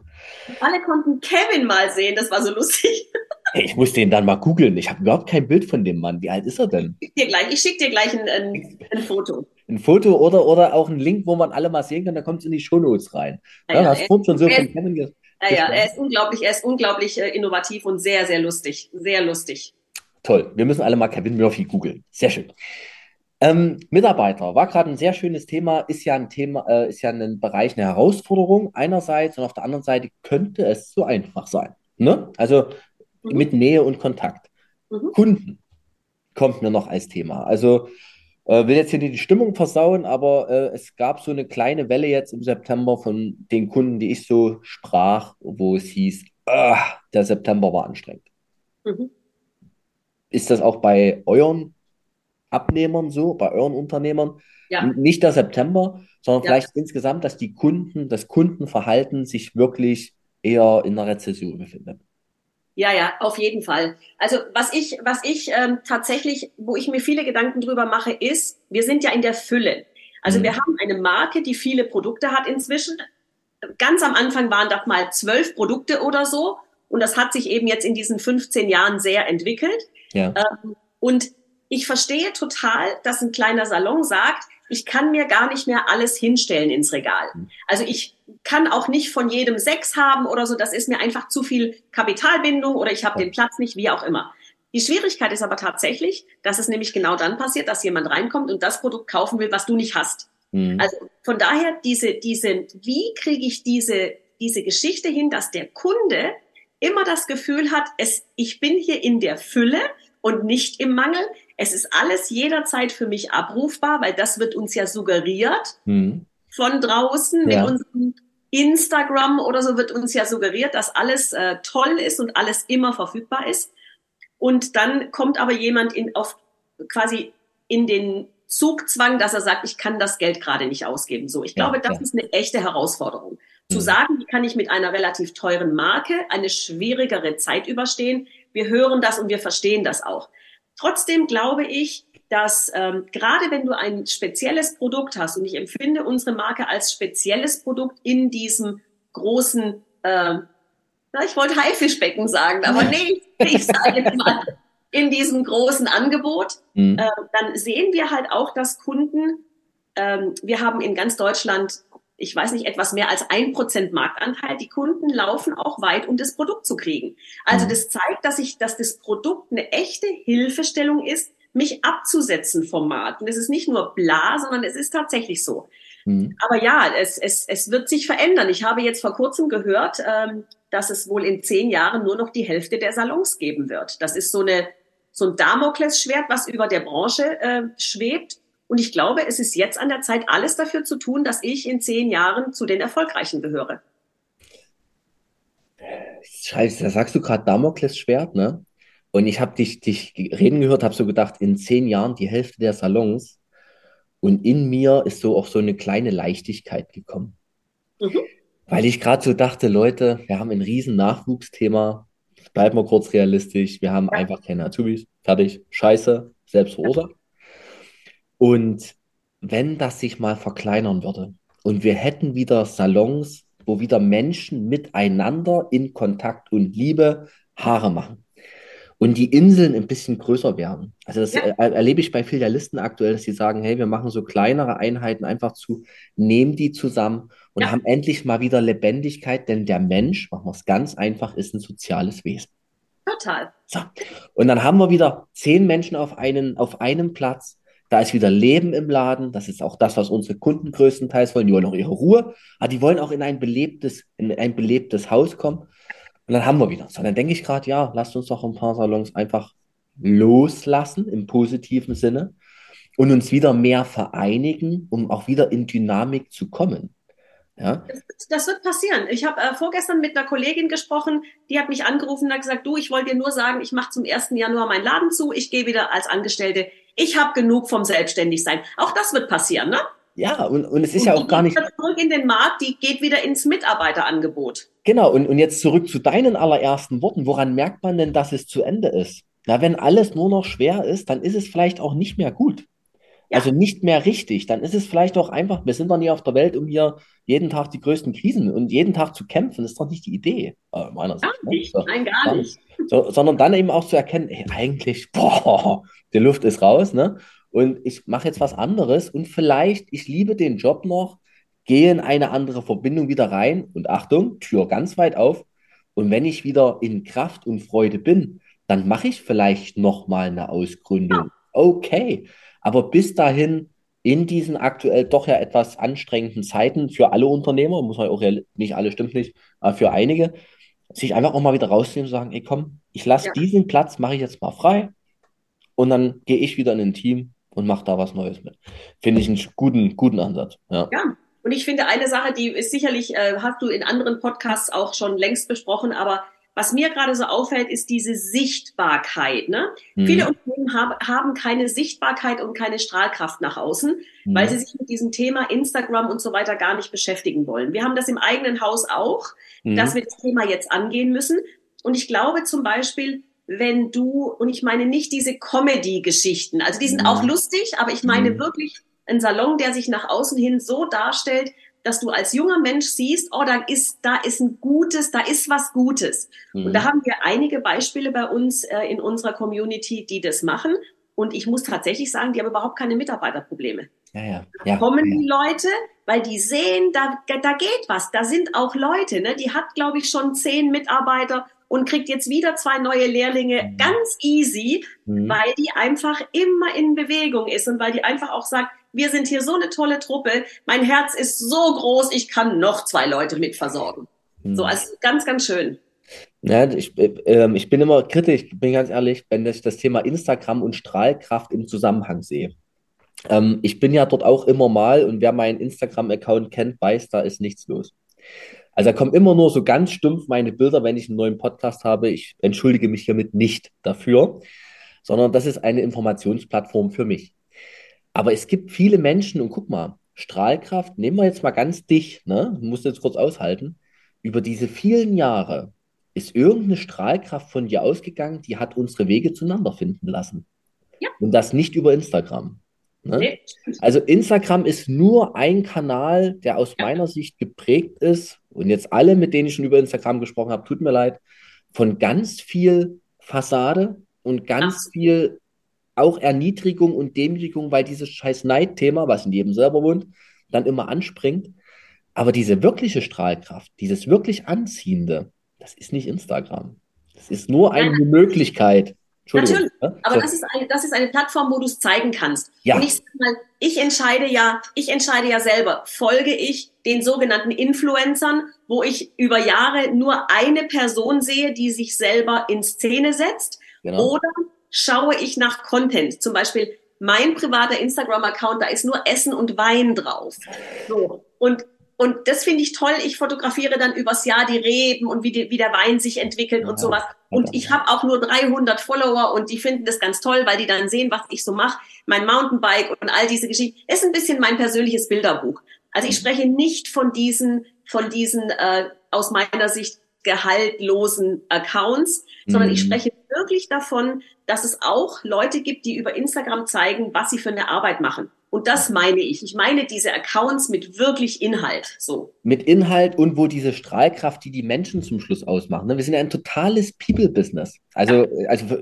Alle konnten Kevin mal sehen, das war so lustig. Ich muss den dann mal googeln. Ich habe überhaupt kein Bild von dem Mann. Wie alt ist er denn? Ich schicke dir gleich, schick dir gleich ein, ein, ein, Foto. Ein Foto oder, oder auch ein Link, wo man alle mal sehen kann, da kommt es in die Shownotes rein. Ja, ja, hast schon so von Kevin ja, ja, er ist unglaublich, er ist unglaublich äh, innovativ und sehr, sehr lustig. Sehr lustig. Toll. Wir müssen alle mal Kevin Murphy googeln. Sehr schön. Ähm, Mitarbeiter war gerade ein sehr schönes Thema, ist ja ein Thema, äh, ist ja ein Bereich, eine Herausforderung einerseits und auf der anderen Seite könnte es so einfach sein. Ne? Also mhm. mit Nähe und Kontakt. Mhm. Kunden kommt mir noch als Thema. Also äh, will jetzt hier nicht die Stimmung versauen, aber äh, es gab so eine kleine Welle jetzt im September von den Kunden, die ich so sprach, wo es hieß, ah, der September war anstrengend. Mhm. Ist das auch bei euren Abnehmern so, bei euren Unternehmern? Ja. Nicht der September, sondern ja. vielleicht insgesamt, dass die Kunden, das Kundenverhalten sich wirklich eher in einer Rezession befindet. Ja, ja, auf jeden Fall. Also was ich, was ich ähm, tatsächlich, wo ich mir viele Gedanken drüber mache, ist, wir sind ja in der Fülle. Also mhm. wir haben eine Marke, die viele Produkte hat inzwischen. Ganz am Anfang waren das mal zwölf Produkte oder so. Und das hat sich eben jetzt in diesen 15 Jahren sehr entwickelt. Ja. Ähm, und ich verstehe total, dass ein kleiner Salon sagt, ich kann mir gar nicht mehr alles hinstellen ins Regal. Mhm. Also ich kann auch nicht von jedem sechs haben oder so. Das ist mir einfach zu viel Kapitalbindung oder ich habe den Platz nicht, wie auch immer. Die Schwierigkeit ist aber tatsächlich, dass es nämlich genau dann passiert, dass jemand reinkommt und das Produkt kaufen will, was du nicht hast. Mhm. Also von daher diese, diese, wie kriege ich diese, diese Geschichte hin, dass der Kunde immer das Gefühl hat, es, ich bin hier in der Fülle und nicht im Mangel. Es ist alles jederzeit für mich abrufbar, weil das wird uns ja suggeriert mhm. von draußen ja. mit unserem Instagram oder so wird uns ja suggeriert, dass alles äh, toll ist und alles immer verfügbar ist. Und dann kommt aber jemand in, auf quasi in den Zugzwang, dass er sagt, ich kann das Geld gerade nicht ausgeben. So, ich glaube, das ja. ist eine echte Herausforderung. Zu mhm. sagen, wie kann ich mit einer relativ teuren Marke eine schwierigere Zeit überstehen? Wir hören das und wir verstehen das auch. Trotzdem glaube ich, dass ähm, gerade wenn du ein spezielles Produkt hast, und ich empfinde unsere Marke als spezielles Produkt in diesem großen, äh, ich wollte Haifischbecken sagen, aber nee, ich sage jetzt mal, in diesem großen Angebot, mhm. äh, dann sehen wir halt auch, dass Kunden, ähm, wir haben in ganz Deutschland, ich weiß nicht, etwas mehr als ein Prozent Marktanteil. Die Kunden laufen auch weit, um das Produkt zu kriegen. Also mhm. das zeigt, dass ich, dass das Produkt eine echte Hilfestellung ist, mich abzusetzen vom Markt. Und es ist nicht nur bla, sondern es ist tatsächlich so. Mhm. Aber ja, es, es, es wird sich verändern. Ich habe jetzt vor kurzem gehört, ähm, dass es wohl in zehn Jahren nur noch die Hälfte der Salons geben wird. Das ist so eine so ein Damoklesschwert, was über der Branche äh, schwebt. Und ich glaube, es ist jetzt an der Zeit, alles dafür zu tun, dass ich in zehn Jahren zu den Erfolgreichen gehöre. Scheiße, da sagst du gerade Damoklesschwert, ne? Und ich habe dich, dich reden gehört, habe so gedacht, in zehn Jahren die Hälfte der Salons. Und in mir ist so auch so eine kleine Leichtigkeit gekommen. Mhm. Weil ich gerade so dachte, Leute, wir haben ein riesen Nachwuchsthema bleiben wir kurz realistisch. Wir haben ja. einfach keine Azubis. Fertig. Scheiße. Selbst verursacht. Und wenn das sich mal verkleinern würde und wir hätten wieder Salons, wo wieder Menschen miteinander in Kontakt und Liebe Haare machen und die Inseln ein bisschen größer werden. Also das ja. erlebe ich bei Filialisten aktuell, dass sie sagen, hey, wir machen so kleinere Einheiten einfach zu, nehmen die zusammen und ja. haben endlich mal wieder Lebendigkeit, denn der Mensch, machen wir es ganz einfach, ist ein soziales Wesen. Total. So. Und dann haben wir wieder zehn Menschen auf, einen, auf einem Platz. Da ist wieder Leben im Laden. Das ist auch das, was unsere Kunden größtenteils wollen. Die wollen auch ihre Ruhe, aber die wollen auch in ein belebtes, in ein belebtes Haus kommen. Und dann haben wir wieder. So, dann denke ich gerade, ja, lasst uns doch ein paar Salons einfach loslassen im positiven Sinne und uns wieder mehr vereinigen, um auch wieder in Dynamik zu kommen. Ja? Das, das wird passieren. Ich habe äh, vorgestern mit einer Kollegin gesprochen, die hat mich angerufen und hat gesagt, du, ich wollte dir nur sagen, ich mache zum 1. Januar meinen Laden zu, ich gehe wieder als Angestellte. Ich habe genug vom Selbstständigsein. Auch das wird passieren, ne? Ja, und, und es ist und ja auch gar nicht. Zurück in den Markt, die geht wieder ins Mitarbeiterangebot. Genau, und, und jetzt zurück zu deinen allerersten Worten. Woran merkt man denn, dass es zu Ende ist? Na, wenn alles nur noch schwer ist, dann ist es vielleicht auch nicht mehr gut. Ja. Also nicht mehr richtig. Dann ist es vielleicht auch einfach, wir sind doch nie auf der Welt, um hier jeden Tag die größten Krisen und jeden Tag zu kämpfen. Das ist doch nicht die Idee, äh, meiner Sicht. Gar ne? nicht, ne? nein, gar nicht. So, sondern dann eben auch zu erkennen, ey, eigentlich, boah, die Luft ist raus, ne? Und ich mache jetzt was anderes und vielleicht, ich liebe den Job noch, gehe in eine andere Verbindung wieder rein und Achtung, Tür ganz weit auf. Und wenn ich wieder in Kraft und Freude bin, dann mache ich vielleicht nochmal eine Ausgründung. Okay, aber bis dahin, in diesen aktuell doch ja etwas anstrengenden Zeiten für alle Unternehmer, muss man auch nicht alle, stimmt nicht, aber für einige, sich einfach auch mal wieder rausnehmen und sagen, ey komm, ich lasse ja. diesen Platz, mache ich jetzt mal frei und dann gehe ich wieder in ein Team und mache da was Neues mit. Finde ich einen guten, guten Ansatz. Ja. ja. Und ich finde eine Sache, die ist sicherlich, äh, hast du in anderen Podcasts auch schon längst besprochen, aber was mir gerade so auffällt, ist diese Sichtbarkeit. Ne? Mhm. Viele Unternehmen hab, haben keine Sichtbarkeit und keine Strahlkraft nach außen, mhm. weil sie sich mit diesem Thema Instagram und so weiter gar nicht beschäftigen wollen. Wir haben das im eigenen Haus auch, mhm. dass wir das Thema jetzt angehen müssen. Und ich glaube zum Beispiel, wenn du, und ich meine nicht diese Comedy-Geschichten, also die sind mhm. auch lustig, aber ich meine mhm. wirklich ein Salon, der sich nach außen hin so darstellt, dass du als junger Mensch siehst, oh, da ist, da ist ein Gutes, da ist was Gutes. Mhm. Und da haben wir einige Beispiele bei uns äh, in unserer Community, die das machen. Und ich muss tatsächlich sagen, die haben überhaupt keine Mitarbeiterprobleme. Ja, ja. ja kommen ja. die Leute, weil die sehen, da, da geht was. Da sind auch Leute, ne? die hat, glaube ich, schon zehn Mitarbeiter und kriegt jetzt wieder zwei neue Lehrlinge mhm. ganz easy, mhm. weil die einfach immer in Bewegung ist und weil die einfach auch sagt, wir sind hier so eine tolle Truppe, mein Herz ist so groß, ich kann noch zwei Leute mit versorgen. Mhm. So, also ganz, ganz schön. Ja, ich, äh, ich bin immer kritisch, bin ganz ehrlich, wenn ich das Thema Instagram und Strahlkraft im Zusammenhang sehe. Ähm, ich bin ja dort auch immer mal und wer meinen Instagram-Account kennt, weiß, da ist nichts los. Also da kommen immer nur so ganz stumpf meine Bilder, wenn ich einen neuen Podcast habe. Ich entschuldige mich hiermit nicht dafür, sondern das ist eine Informationsplattform für mich. Aber es gibt viele Menschen, und guck mal, Strahlkraft, nehmen wir jetzt mal ganz dicht, ne? Musst jetzt kurz aushalten. Über diese vielen Jahre ist irgendeine Strahlkraft von dir ausgegangen, die hat unsere Wege zueinander finden lassen. Ja. Und das nicht über Instagram. Ne? Nee. Also Instagram ist nur ein Kanal, der aus ja. meiner Sicht geprägt ist. Und jetzt alle, mit denen ich schon über Instagram gesprochen habe, tut mir leid, von ganz viel Fassade und ganz Ach. viel auch Erniedrigung und Demütigung, weil dieses scheiß Neidthema, was in jedem selber wohnt, dann immer anspringt. Aber diese wirkliche Strahlkraft, dieses wirklich Anziehende, das ist nicht Instagram. Das ist nur eine Nein. Möglichkeit, Natürlich, aber so. das, ist eine, das ist eine Plattform, wo du es zeigen kannst. Ja. Und ich sag mal, ich entscheide ja, ich entscheide ja selber, folge ich den sogenannten Influencern, wo ich über Jahre nur eine Person sehe, die sich selber in Szene setzt, genau. oder schaue ich nach Content, zum Beispiel mein privater Instagram-Account, da ist nur Essen und Wein drauf. So. Und und das finde ich toll. Ich fotografiere dann übers Jahr die Reben und wie, die, wie der Wein sich entwickelt ja, und sowas. Und ich habe auch nur 300 Follower und die finden das ganz toll, weil die dann sehen, was ich so mache. Mein Mountainbike und all diese Geschichten. Ist ein bisschen mein persönliches Bilderbuch. Also ich spreche nicht von diesen, von diesen äh, aus meiner Sicht gehaltlosen Accounts, sondern mhm. ich spreche wirklich davon, dass es auch Leute gibt, die über Instagram zeigen, was sie für eine Arbeit machen. Und das meine ich. Ich meine diese Accounts mit wirklich Inhalt. So. Mit Inhalt und wo diese Strahlkraft, die die Menschen zum Schluss ausmachen. Ne? Wir sind ja ein totales People-Business. Also, ja. also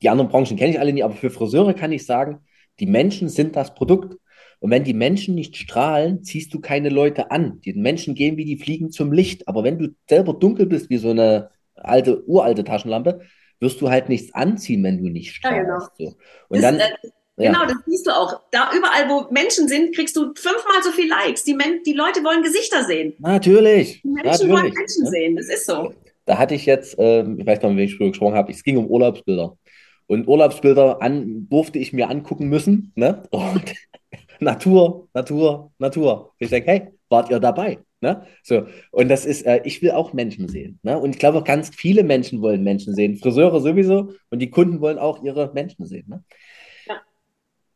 die anderen Branchen kenne ich alle nicht, aber für Friseure kann ich sagen, die Menschen sind das Produkt. Und wenn die Menschen nicht strahlen, ziehst du keine Leute an. Die Menschen gehen wie die Fliegen zum Licht. Aber wenn du selber dunkel bist, wie so eine alte, uralte Taschenlampe, wirst du halt nichts anziehen, wenn du nicht strahlst. Ja, genau. so. Und das, dann, äh, ja. Genau, das siehst du auch. Da überall, wo Menschen sind, kriegst du fünfmal so viel Likes. Die, Men die Leute wollen Gesichter sehen. Natürlich. Die Menschen natürlich. wollen Menschen ja. sehen. Das ist so. Da hatte ich jetzt, ähm, ich weiß gar nicht, wie ich früher gesprochen habe, es ging um Urlaubsbilder. Und Urlaubsbilder an, durfte ich mir angucken müssen. Ne? Und Natur, Natur, Natur. Ich denke, hey, wart ihr dabei? Ne? So, und das ist, äh, ich will auch Menschen sehen. Ne? Und ich glaube, ganz viele Menschen wollen Menschen sehen. Friseure sowieso und die Kunden wollen auch ihre Menschen sehen. Ne?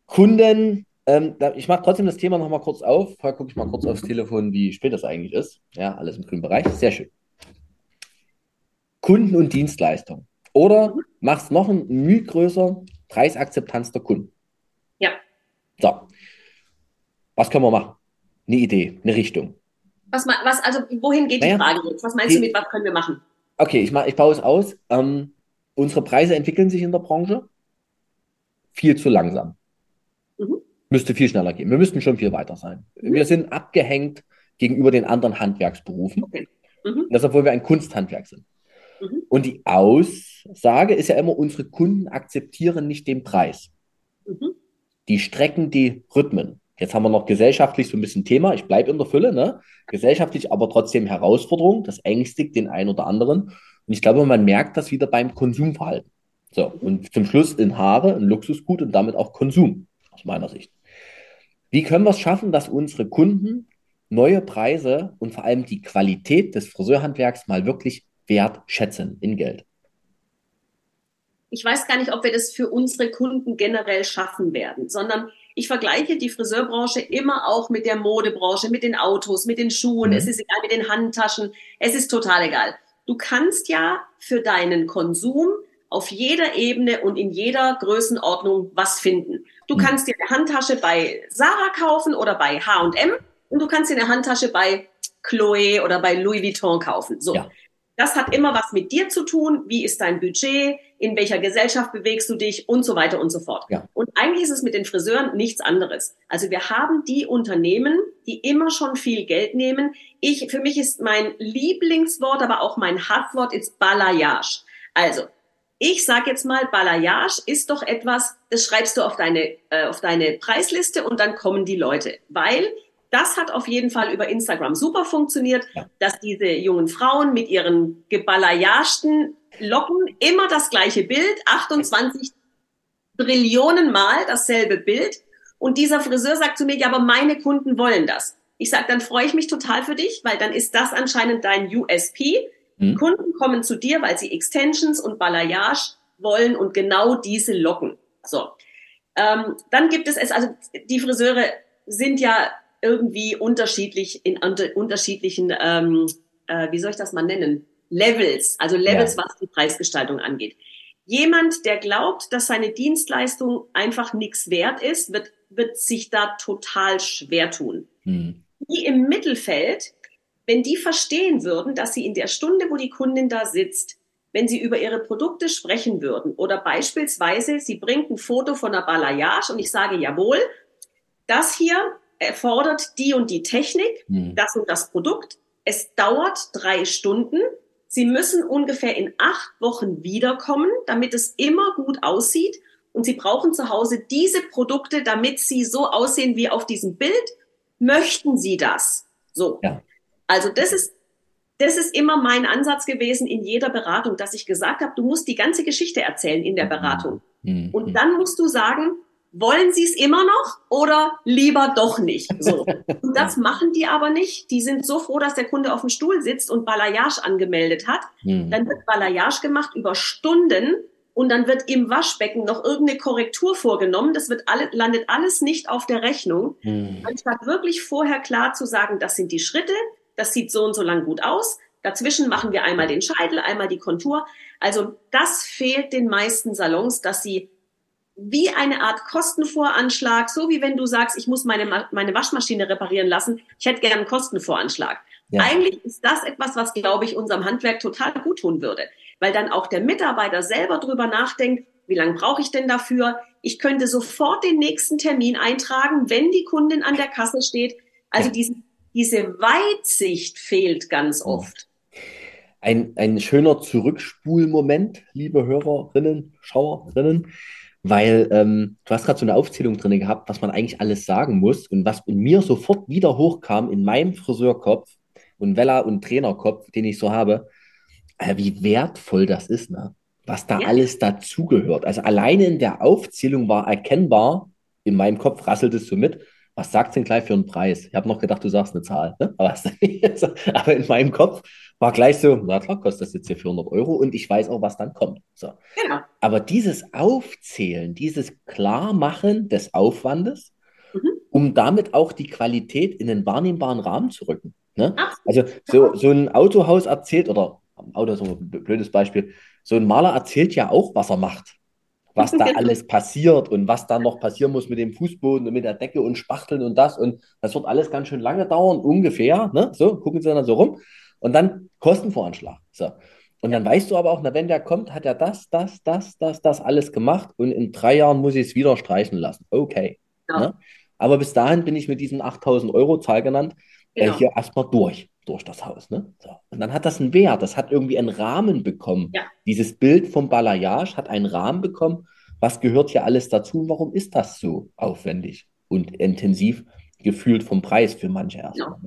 Kunden, ähm, ich mache trotzdem das Thema nochmal kurz auf. Vorher gucke ich mal kurz aufs Telefon, wie spät das eigentlich ist. Ja, alles im grünen Bereich. Sehr schön. Kunden und Dienstleistung. Oder machst noch ein Mühe größer, Preisakzeptanz der Kunden. Ja. So. Was können wir machen? Eine Idee, eine Richtung. Was, was also, wohin geht naja, die Frage jetzt? Was meinst die, du mit, was können wir machen? Okay, ich, mach, ich baue es aus. Ähm, unsere Preise entwickeln sich in der Branche viel zu langsam. Mhm. Müsste viel schneller gehen. Wir müssten schon viel weiter sein. Mhm. Wir sind abgehängt gegenüber den anderen Handwerksberufen. Okay. Mhm. Das, obwohl wir ein Kunsthandwerk sind. Mhm. Und die Aussage ist ja immer, unsere Kunden akzeptieren nicht den Preis. Mhm. Die strecken die Rhythmen. Jetzt haben wir noch gesellschaftlich so ein bisschen Thema. Ich bleibe in der Fülle, ne? Gesellschaftlich, aber trotzdem Herausforderung. Das ängstigt den einen oder anderen. Und ich glaube, man merkt das wieder beim Konsumverhalten. So, und zum Schluss in Haare, ein Luxusgut und damit auch Konsum aus meiner Sicht. Wie können wir es schaffen, dass unsere Kunden neue Preise und vor allem die Qualität des Friseurhandwerks mal wirklich wertschätzen in Geld? Ich weiß gar nicht, ob wir das für unsere Kunden generell schaffen werden, sondern ich vergleiche die Friseurbranche immer auch mit der Modebranche, mit den Autos, mit den Schuhen, mhm. es ist egal, mit den Handtaschen, es ist total egal. Du kannst ja für deinen Konsum auf jeder Ebene und in jeder Größenordnung was finden. Du hm. kannst dir eine Handtasche bei Sarah kaufen oder bei H&M und du kannst dir eine Handtasche bei Chloe oder bei Louis Vuitton kaufen. So. Ja. Das hat immer was mit dir zu tun. Wie ist dein Budget? In welcher Gesellschaft bewegst du dich und so weiter und so fort. Ja. Und eigentlich ist es mit den Friseuren nichts anderes. Also wir haben die Unternehmen, die immer schon viel Geld nehmen. Ich, für mich ist mein Lieblingswort, aber auch mein Hasswort ist Balayage. Also ich sage jetzt mal, Balayage ist doch etwas, das schreibst du auf deine, äh, auf deine Preisliste und dann kommen die Leute. Weil das hat auf jeden Fall über Instagram super funktioniert, ja. dass diese jungen Frauen mit ihren gebalayagten Locken immer das gleiche Bild, 28 Trillionen Mal dasselbe Bild. Und dieser Friseur sagt zu mir, ja, aber meine Kunden wollen das. Ich sage, dann freue ich mich total für dich, weil dann ist das anscheinend dein USP. Mhm. Kunden kommen zu dir, weil sie Extensions und Balayage wollen und genau diese locken. So. Ähm, dann gibt es es, also die Friseure sind ja irgendwie unterschiedlich in unter, unterschiedlichen, ähm, äh, wie soll ich das mal nennen? Levels, also Levels, ja. was die Preisgestaltung angeht. Jemand, der glaubt, dass seine Dienstleistung einfach nichts wert ist, wird, wird sich da total schwer tun. Mhm. Die im Mittelfeld, wenn die verstehen würden, dass sie in der Stunde, wo die Kundin da sitzt, wenn sie über ihre Produkte sprechen würden oder beispielsweise sie bringt ein Foto von einer Balayage und ich sage, jawohl, das hier erfordert die und die Technik, mhm. das und das Produkt. Es dauert drei Stunden. Sie müssen ungefähr in acht Wochen wiederkommen, damit es immer gut aussieht. Und Sie brauchen zu Hause diese Produkte, damit sie so aussehen wie auf diesem Bild. Möchten Sie das? So. Ja. Also das ist, das ist immer mein Ansatz gewesen in jeder Beratung, dass ich gesagt habe, du musst die ganze Geschichte erzählen in der mhm. Beratung. Mhm. Und dann musst du sagen, wollen sie es immer noch oder lieber doch nicht? So. Und das machen die aber nicht. Die sind so froh, dass der Kunde auf dem Stuhl sitzt und Balayage angemeldet hat. Mhm. Dann wird Balayage gemacht über Stunden und dann wird im Waschbecken noch irgendeine Korrektur vorgenommen. Das wird alle, landet alles nicht auf der Rechnung. Mhm. Anstatt wirklich vorher klar zu sagen, das sind die Schritte, das sieht so und so lang gut aus. Dazwischen machen wir einmal den Scheitel, einmal die Kontur. Also das fehlt den meisten Salons, dass sie wie eine Art Kostenvoranschlag, so wie wenn du sagst, ich muss meine, meine Waschmaschine reparieren lassen, ich hätte gerne einen Kostenvoranschlag. Ja. Eigentlich ist das etwas, was, glaube ich, unserem Handwerk total gut tun würde, weil dann auch der Mitarbeiter selber drüber nachdenkt, wie lange brauche ich denn dafür? Ich könnte sofort den nächsten Termin eintragen, wenn die Kundin an der Kasse steht. Also ja. diesen diese Weitsicht fehlt ganz oft. Ein, ein schöner Zurückspulmoment, liebe Hörerinnen, Schauerinnen, weil ähm, du hast gerade so eine Aufzählung drin gehabt, was man eigentlich alles sagen muss und was in mir sofort wieder hochkam in meinem Friseurkopf und Vella- und Trainerkopf, den ich so habe, äh, wie wertvoll das ist, ne? was da ja. alles dazugehört. Also alleine in der Aufzählung war erkennbar, in meinem Kopf rasselt es so mit, was sagt denn gleich für einen Preis? Ich habe noch gedacht, du sagst eine Zahl. Ne? Aber, aber, in meinem Kopf war gleich so, na klar, kostet das jetzt hier 400 Euro und ich weiß auch, was dann kommt. So. Genau. Aber dieses Aufzählen, dieses Klarmachen des Aufwandes, mhm. um damit auch die Qualität in den wahrnehmbaren Rahmen zu rücken. Ne? Also so, so ein Autohaus erzählt, oder Auto ist ein blödes Beispiel, so ein Maler erzählt ja auch, was er macht was da alles passiert und was da noch passieren muss mit dem Fußboden und mit der Decke und Spachteln und das. Und das wird alles ganz schön lange dauern, ungefähr. Ne? So, gucken Sie dann so rum. Und dann Kostenvoranschlag. So. Und dann weißt du aber auch, na, wenn der kommt, hat er das, das, das, das, das alles gemacht und in drei Jahren muss ich es wieder streichen lassen. Okay. Ja. Ne? Aber bis dahin bin ich mit diesen 8000 Euro Zahl genannt, äh, genau. äh, hier erstmal durch durch das Haus. Ne? So. Und dann hat das einen Wert, das hat irgendwie einen Rahmen bekommen. Ja. Dieses Bild vom Balayage hat einen Rahmen bekommen. Was gehört hier alles dazu? Warum ist das so aufwendig und intensiv gefühlt vom Preis für manche erstmal?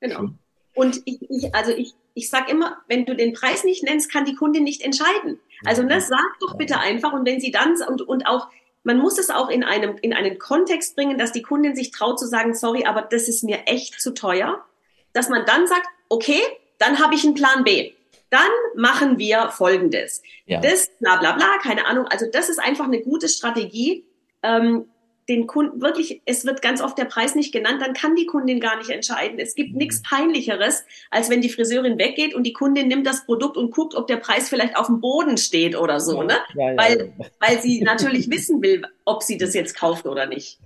Genau. genau. Und ich, ich, also ich, ich sage immer, wenn du den Preis nicht nennst, kann die Kundin nicht entscheiden. Also ne, sag doch bitte einfach und wenn sie dann und, und auch man muss es auch in einem in einen Kontext bringen, dass die Kundin sich traut zu sagen, sorry, aber das ist mir echt zu teuer dass man dann sagt, okay, dann habe ich einen Plan B. Dann machen wir Folgendes. Ja. Das, bla bla bla, keine Ahnung. Also das ist einfach eine gute Strategie. Ähm, den Kunden wirklich, es wird ganz oft der Preis nicht genannt, dann kann die Kundin gar nicht entscheiden. Es gibt mhm. nichts peinlicheres, als wenn die Friseurin weggeht und die Kundin nimmt das Produkt und guckt, ob der Preis vielleicht auf dem Boden steht oder so, ne? Ja, ja, weil, weil sie natürlich wissen will, ob sie das jetzt kauft oder nicht.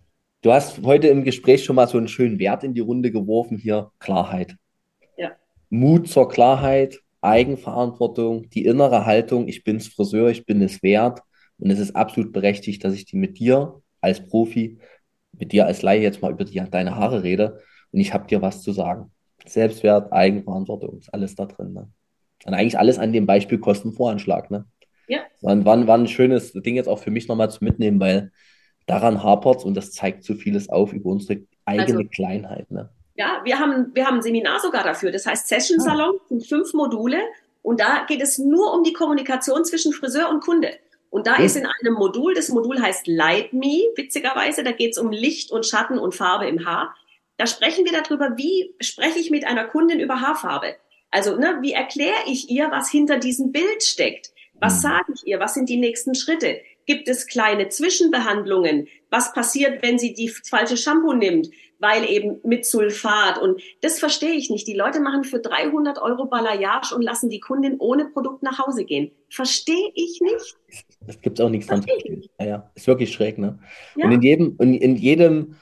Du hast heute im Gespräch schon mal so einen schönen Wert in die Runde geworfen hier, Klarheit. Ja. Mut zur Klarheit, Eigenverantwortung, die innere Haltung, ich bin's Friseur, ich bin es wert und es ist absolut berechtigt, dass ich die mit dir als Profi, mit dir als Laie jetzt mal über die, deine Haare rede und ich habe dir was zu sagen. Selbstwert, Eigenverantwortung, ist alles da drin. Ne? Und eigentlich alles an dem Beispiel Kostenvoranschlag. Ne? Ja. War, war, war ein schönes Ding jetzt auch für mich nochmal zu mitnehmen, weil daran hapert und das zeigt so vieles auf über unsere eigene also, Kleinheit. Ne? Ja, wir haben, wir haben ein Seminar sogar dafür. Das heißt Session Salon, ah. sind fünf Module. Und da geht es nur um die Kommunikation zwischen Friseur und Kunde. Und da ist in einem Modul, das Modul heißt Light Me, witzigerweise, da geht es um Licht und Schatten und Farbe im Haar. Da sprechen wir darüber, wie spreche ich mit einer Kundin über Haarfarbe. Also, ne, wie erkläre ich ihr, was hinter diesem Bild steckt? Was hm. sage ich ihr? Was sind die nächsten Schritte? Gibt es kleine Zwischenbehandlungen? Was passiert, wenn sie die falsche Shampoo nimmt? weil eben mit Sulfat und das verstehe ich nicht. Die Leute machen für 300 Euro Balayage und lassen die Kundin ohne Produkt nach Hause gehen. Verstehe ich nicht. Das gibt es auch nichts dran zu verstehen. Ja, ja, ist wirklich schräg, ne? Ja. Und in jedem, in, in jedem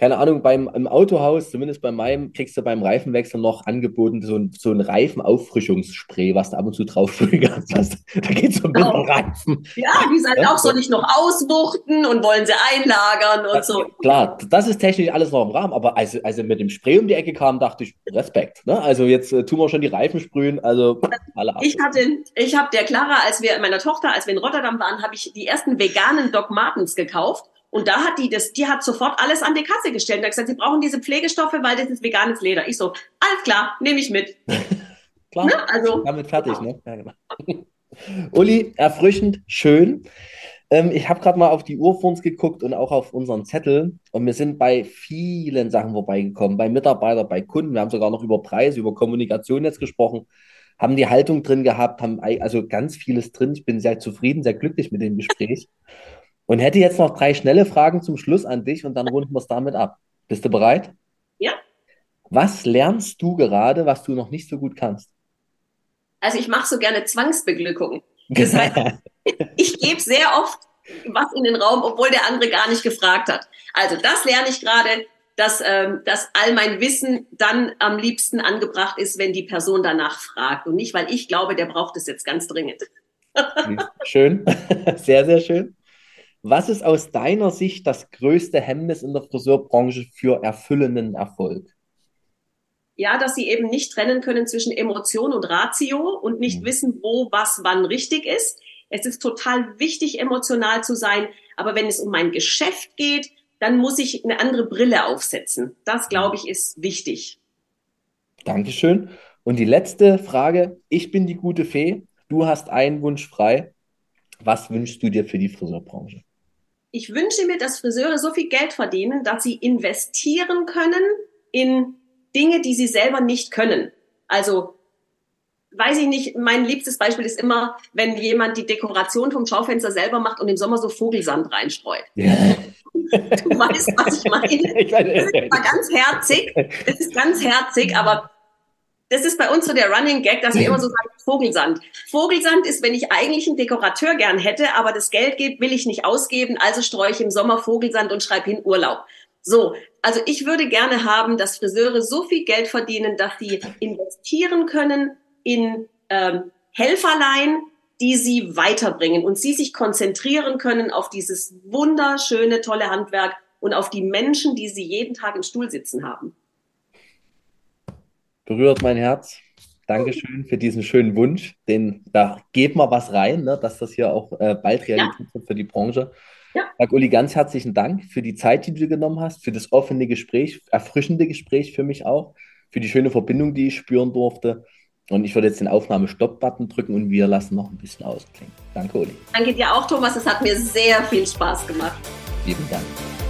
keine Ahnung, beim im Autohaus, zumindest bei meinem, kriegst du beim Reifenwechsel noch angeboten, so ein, so ein Reifenauffrischungsspray, was du ab und zu drauf sprühen hast. Da geht es um den oh. Reifen. Ja, die sind ja? auch so nicht noch auswuchten und wollen sie einlagern und das, so. Klar, das ist technisch alles noch im Rahmen, aber als, als er mit dem Spray um die Ecke kam, dachte ich, Respekt. Ne? Also jetzt äh, tun wir schon die Reifen sprühen, also alle ab. Ich hatte, ich habe der Clara, als wir, meiner Tochter, als wir in Rotterdam waren, habe ich die ersten veganen Doc Martens gekauft und da hat die das, die hat sofort alles an die Kasse gestellt und hat gesagt, sie brauchen diese Pflegestoffe, weil das ist veganes Leder. Ich so, alles klar, nehme ich mit. klar, ne? also, damit fertig, ne? Ja, genau. Uli, erfrischend, schön. Ähm, ich habe gerade mal auf die Uhr vor uns geguckt und auch auf unseren Zettel und wir sind bei vielen Sachen vorbeigekommen, bei Mitarbeitern, bei Kunden. Wir haben sogar noch über Preise, über Kommunikation jetzt gesprochen, haben die Haltung drin gehabt, haben also ganz vieles drin. Ich bin sehr zufrieden, sehr glücklich mit dem Gespräch. Und hätte jetzt noch drei schnelle Fragen zum Schluss an dich und dann runden wir es damit ab. Bist du bereit? Ja. Was lernst du gerade, was du noch nicht so gut kannst? Also ich mache so gerne Zwangsbeglückung. Das heißt, ich gebe sehr oft was in den Raum, obwohl der andere gar nicht gefragt hat. Also das lerne ich gerade, dass, ähm, dass all mein Wissen dann am liebsten angebracht ist, wenn die Person danach fragt und nicht, weil ich glaube, der braucht es jetzt ganz dringend. schön, sehr, sehr schön. Was ist aus deiner Sicht das größte Hemmnis in der Friseurbranche für erfüllenden Erfolg? Ja, dass sie eben nicht trennen können zwischen Emotion und Ratio und nicht mhm. wissen, wo was wann richtig ist. Es ist total wichtig, emotional zu sein, aber wenn es um mein Geschäft geht, dann muss ich eine andere Brille aufsetzen. Das, glaube ich, ist wichtig. Dankeschön. Und die letzte Frage. Ich bin die gute Fee. Du hast einen Wunsch frei. Was wünschst du dir für die Friseurbranche? Ich wünsche mir, dass Friseure so viel Geld verdienen, dass sie investieren können in Dinge, die sie selber nicht können. Also, weiß ich nicht, mein liebstes Beispiel ist immer, wenn jemand die Dekoration vom Schaufenster selber macht und im Sommer so Vogelsand reinstreut. Ja. Du weißt, was ich meine. Ich meine das ist ganz herzig. Das ist ganz herzig, aber das ist bei uns so der Running Gag, dass wir immer so sagen, Vogelsand. Vogelsand ist, wenn ich eigentlich einen Dekorateur gern hätte, aber das Geld will ich nicht ausgeben, also streue ich im Sommer Vogelsand und schreibe hin Urlaub. So, also ich würde gerne haben, dass Friseure so viel Geld verdienen, dass sie investieren können in ähm, Helferlein, die sie weiterbringen und sie sich konzentrieren können auf dieses wunderschöne, tolle Handwerk und auf die Menschen, die sie jeden Tag im Stuhl sitzen haben berührt mein Herz. Dankeschön für diesen schönen Wunsch. Den, da geht mal was rein, ne, dass das hier auch äh, bald Realität ja. wird für die Branche. Ja. Sag Uli, ganz herzlichen Dank für die Zeit, die du genommen hast, für das offene Gespräch, erfrischende Gespräch für mich auch, für die schöne Verbindung, die ich spüren durfte. Und ich würde jetzt den Aufnahme-Stopp-Button drücken und wir lassen noch ein bisschen ausklingen. Danke, Uli. Danke dir auch, Thomas. Es hat mir sehr viel Spaß gemacht. Vielen Dank.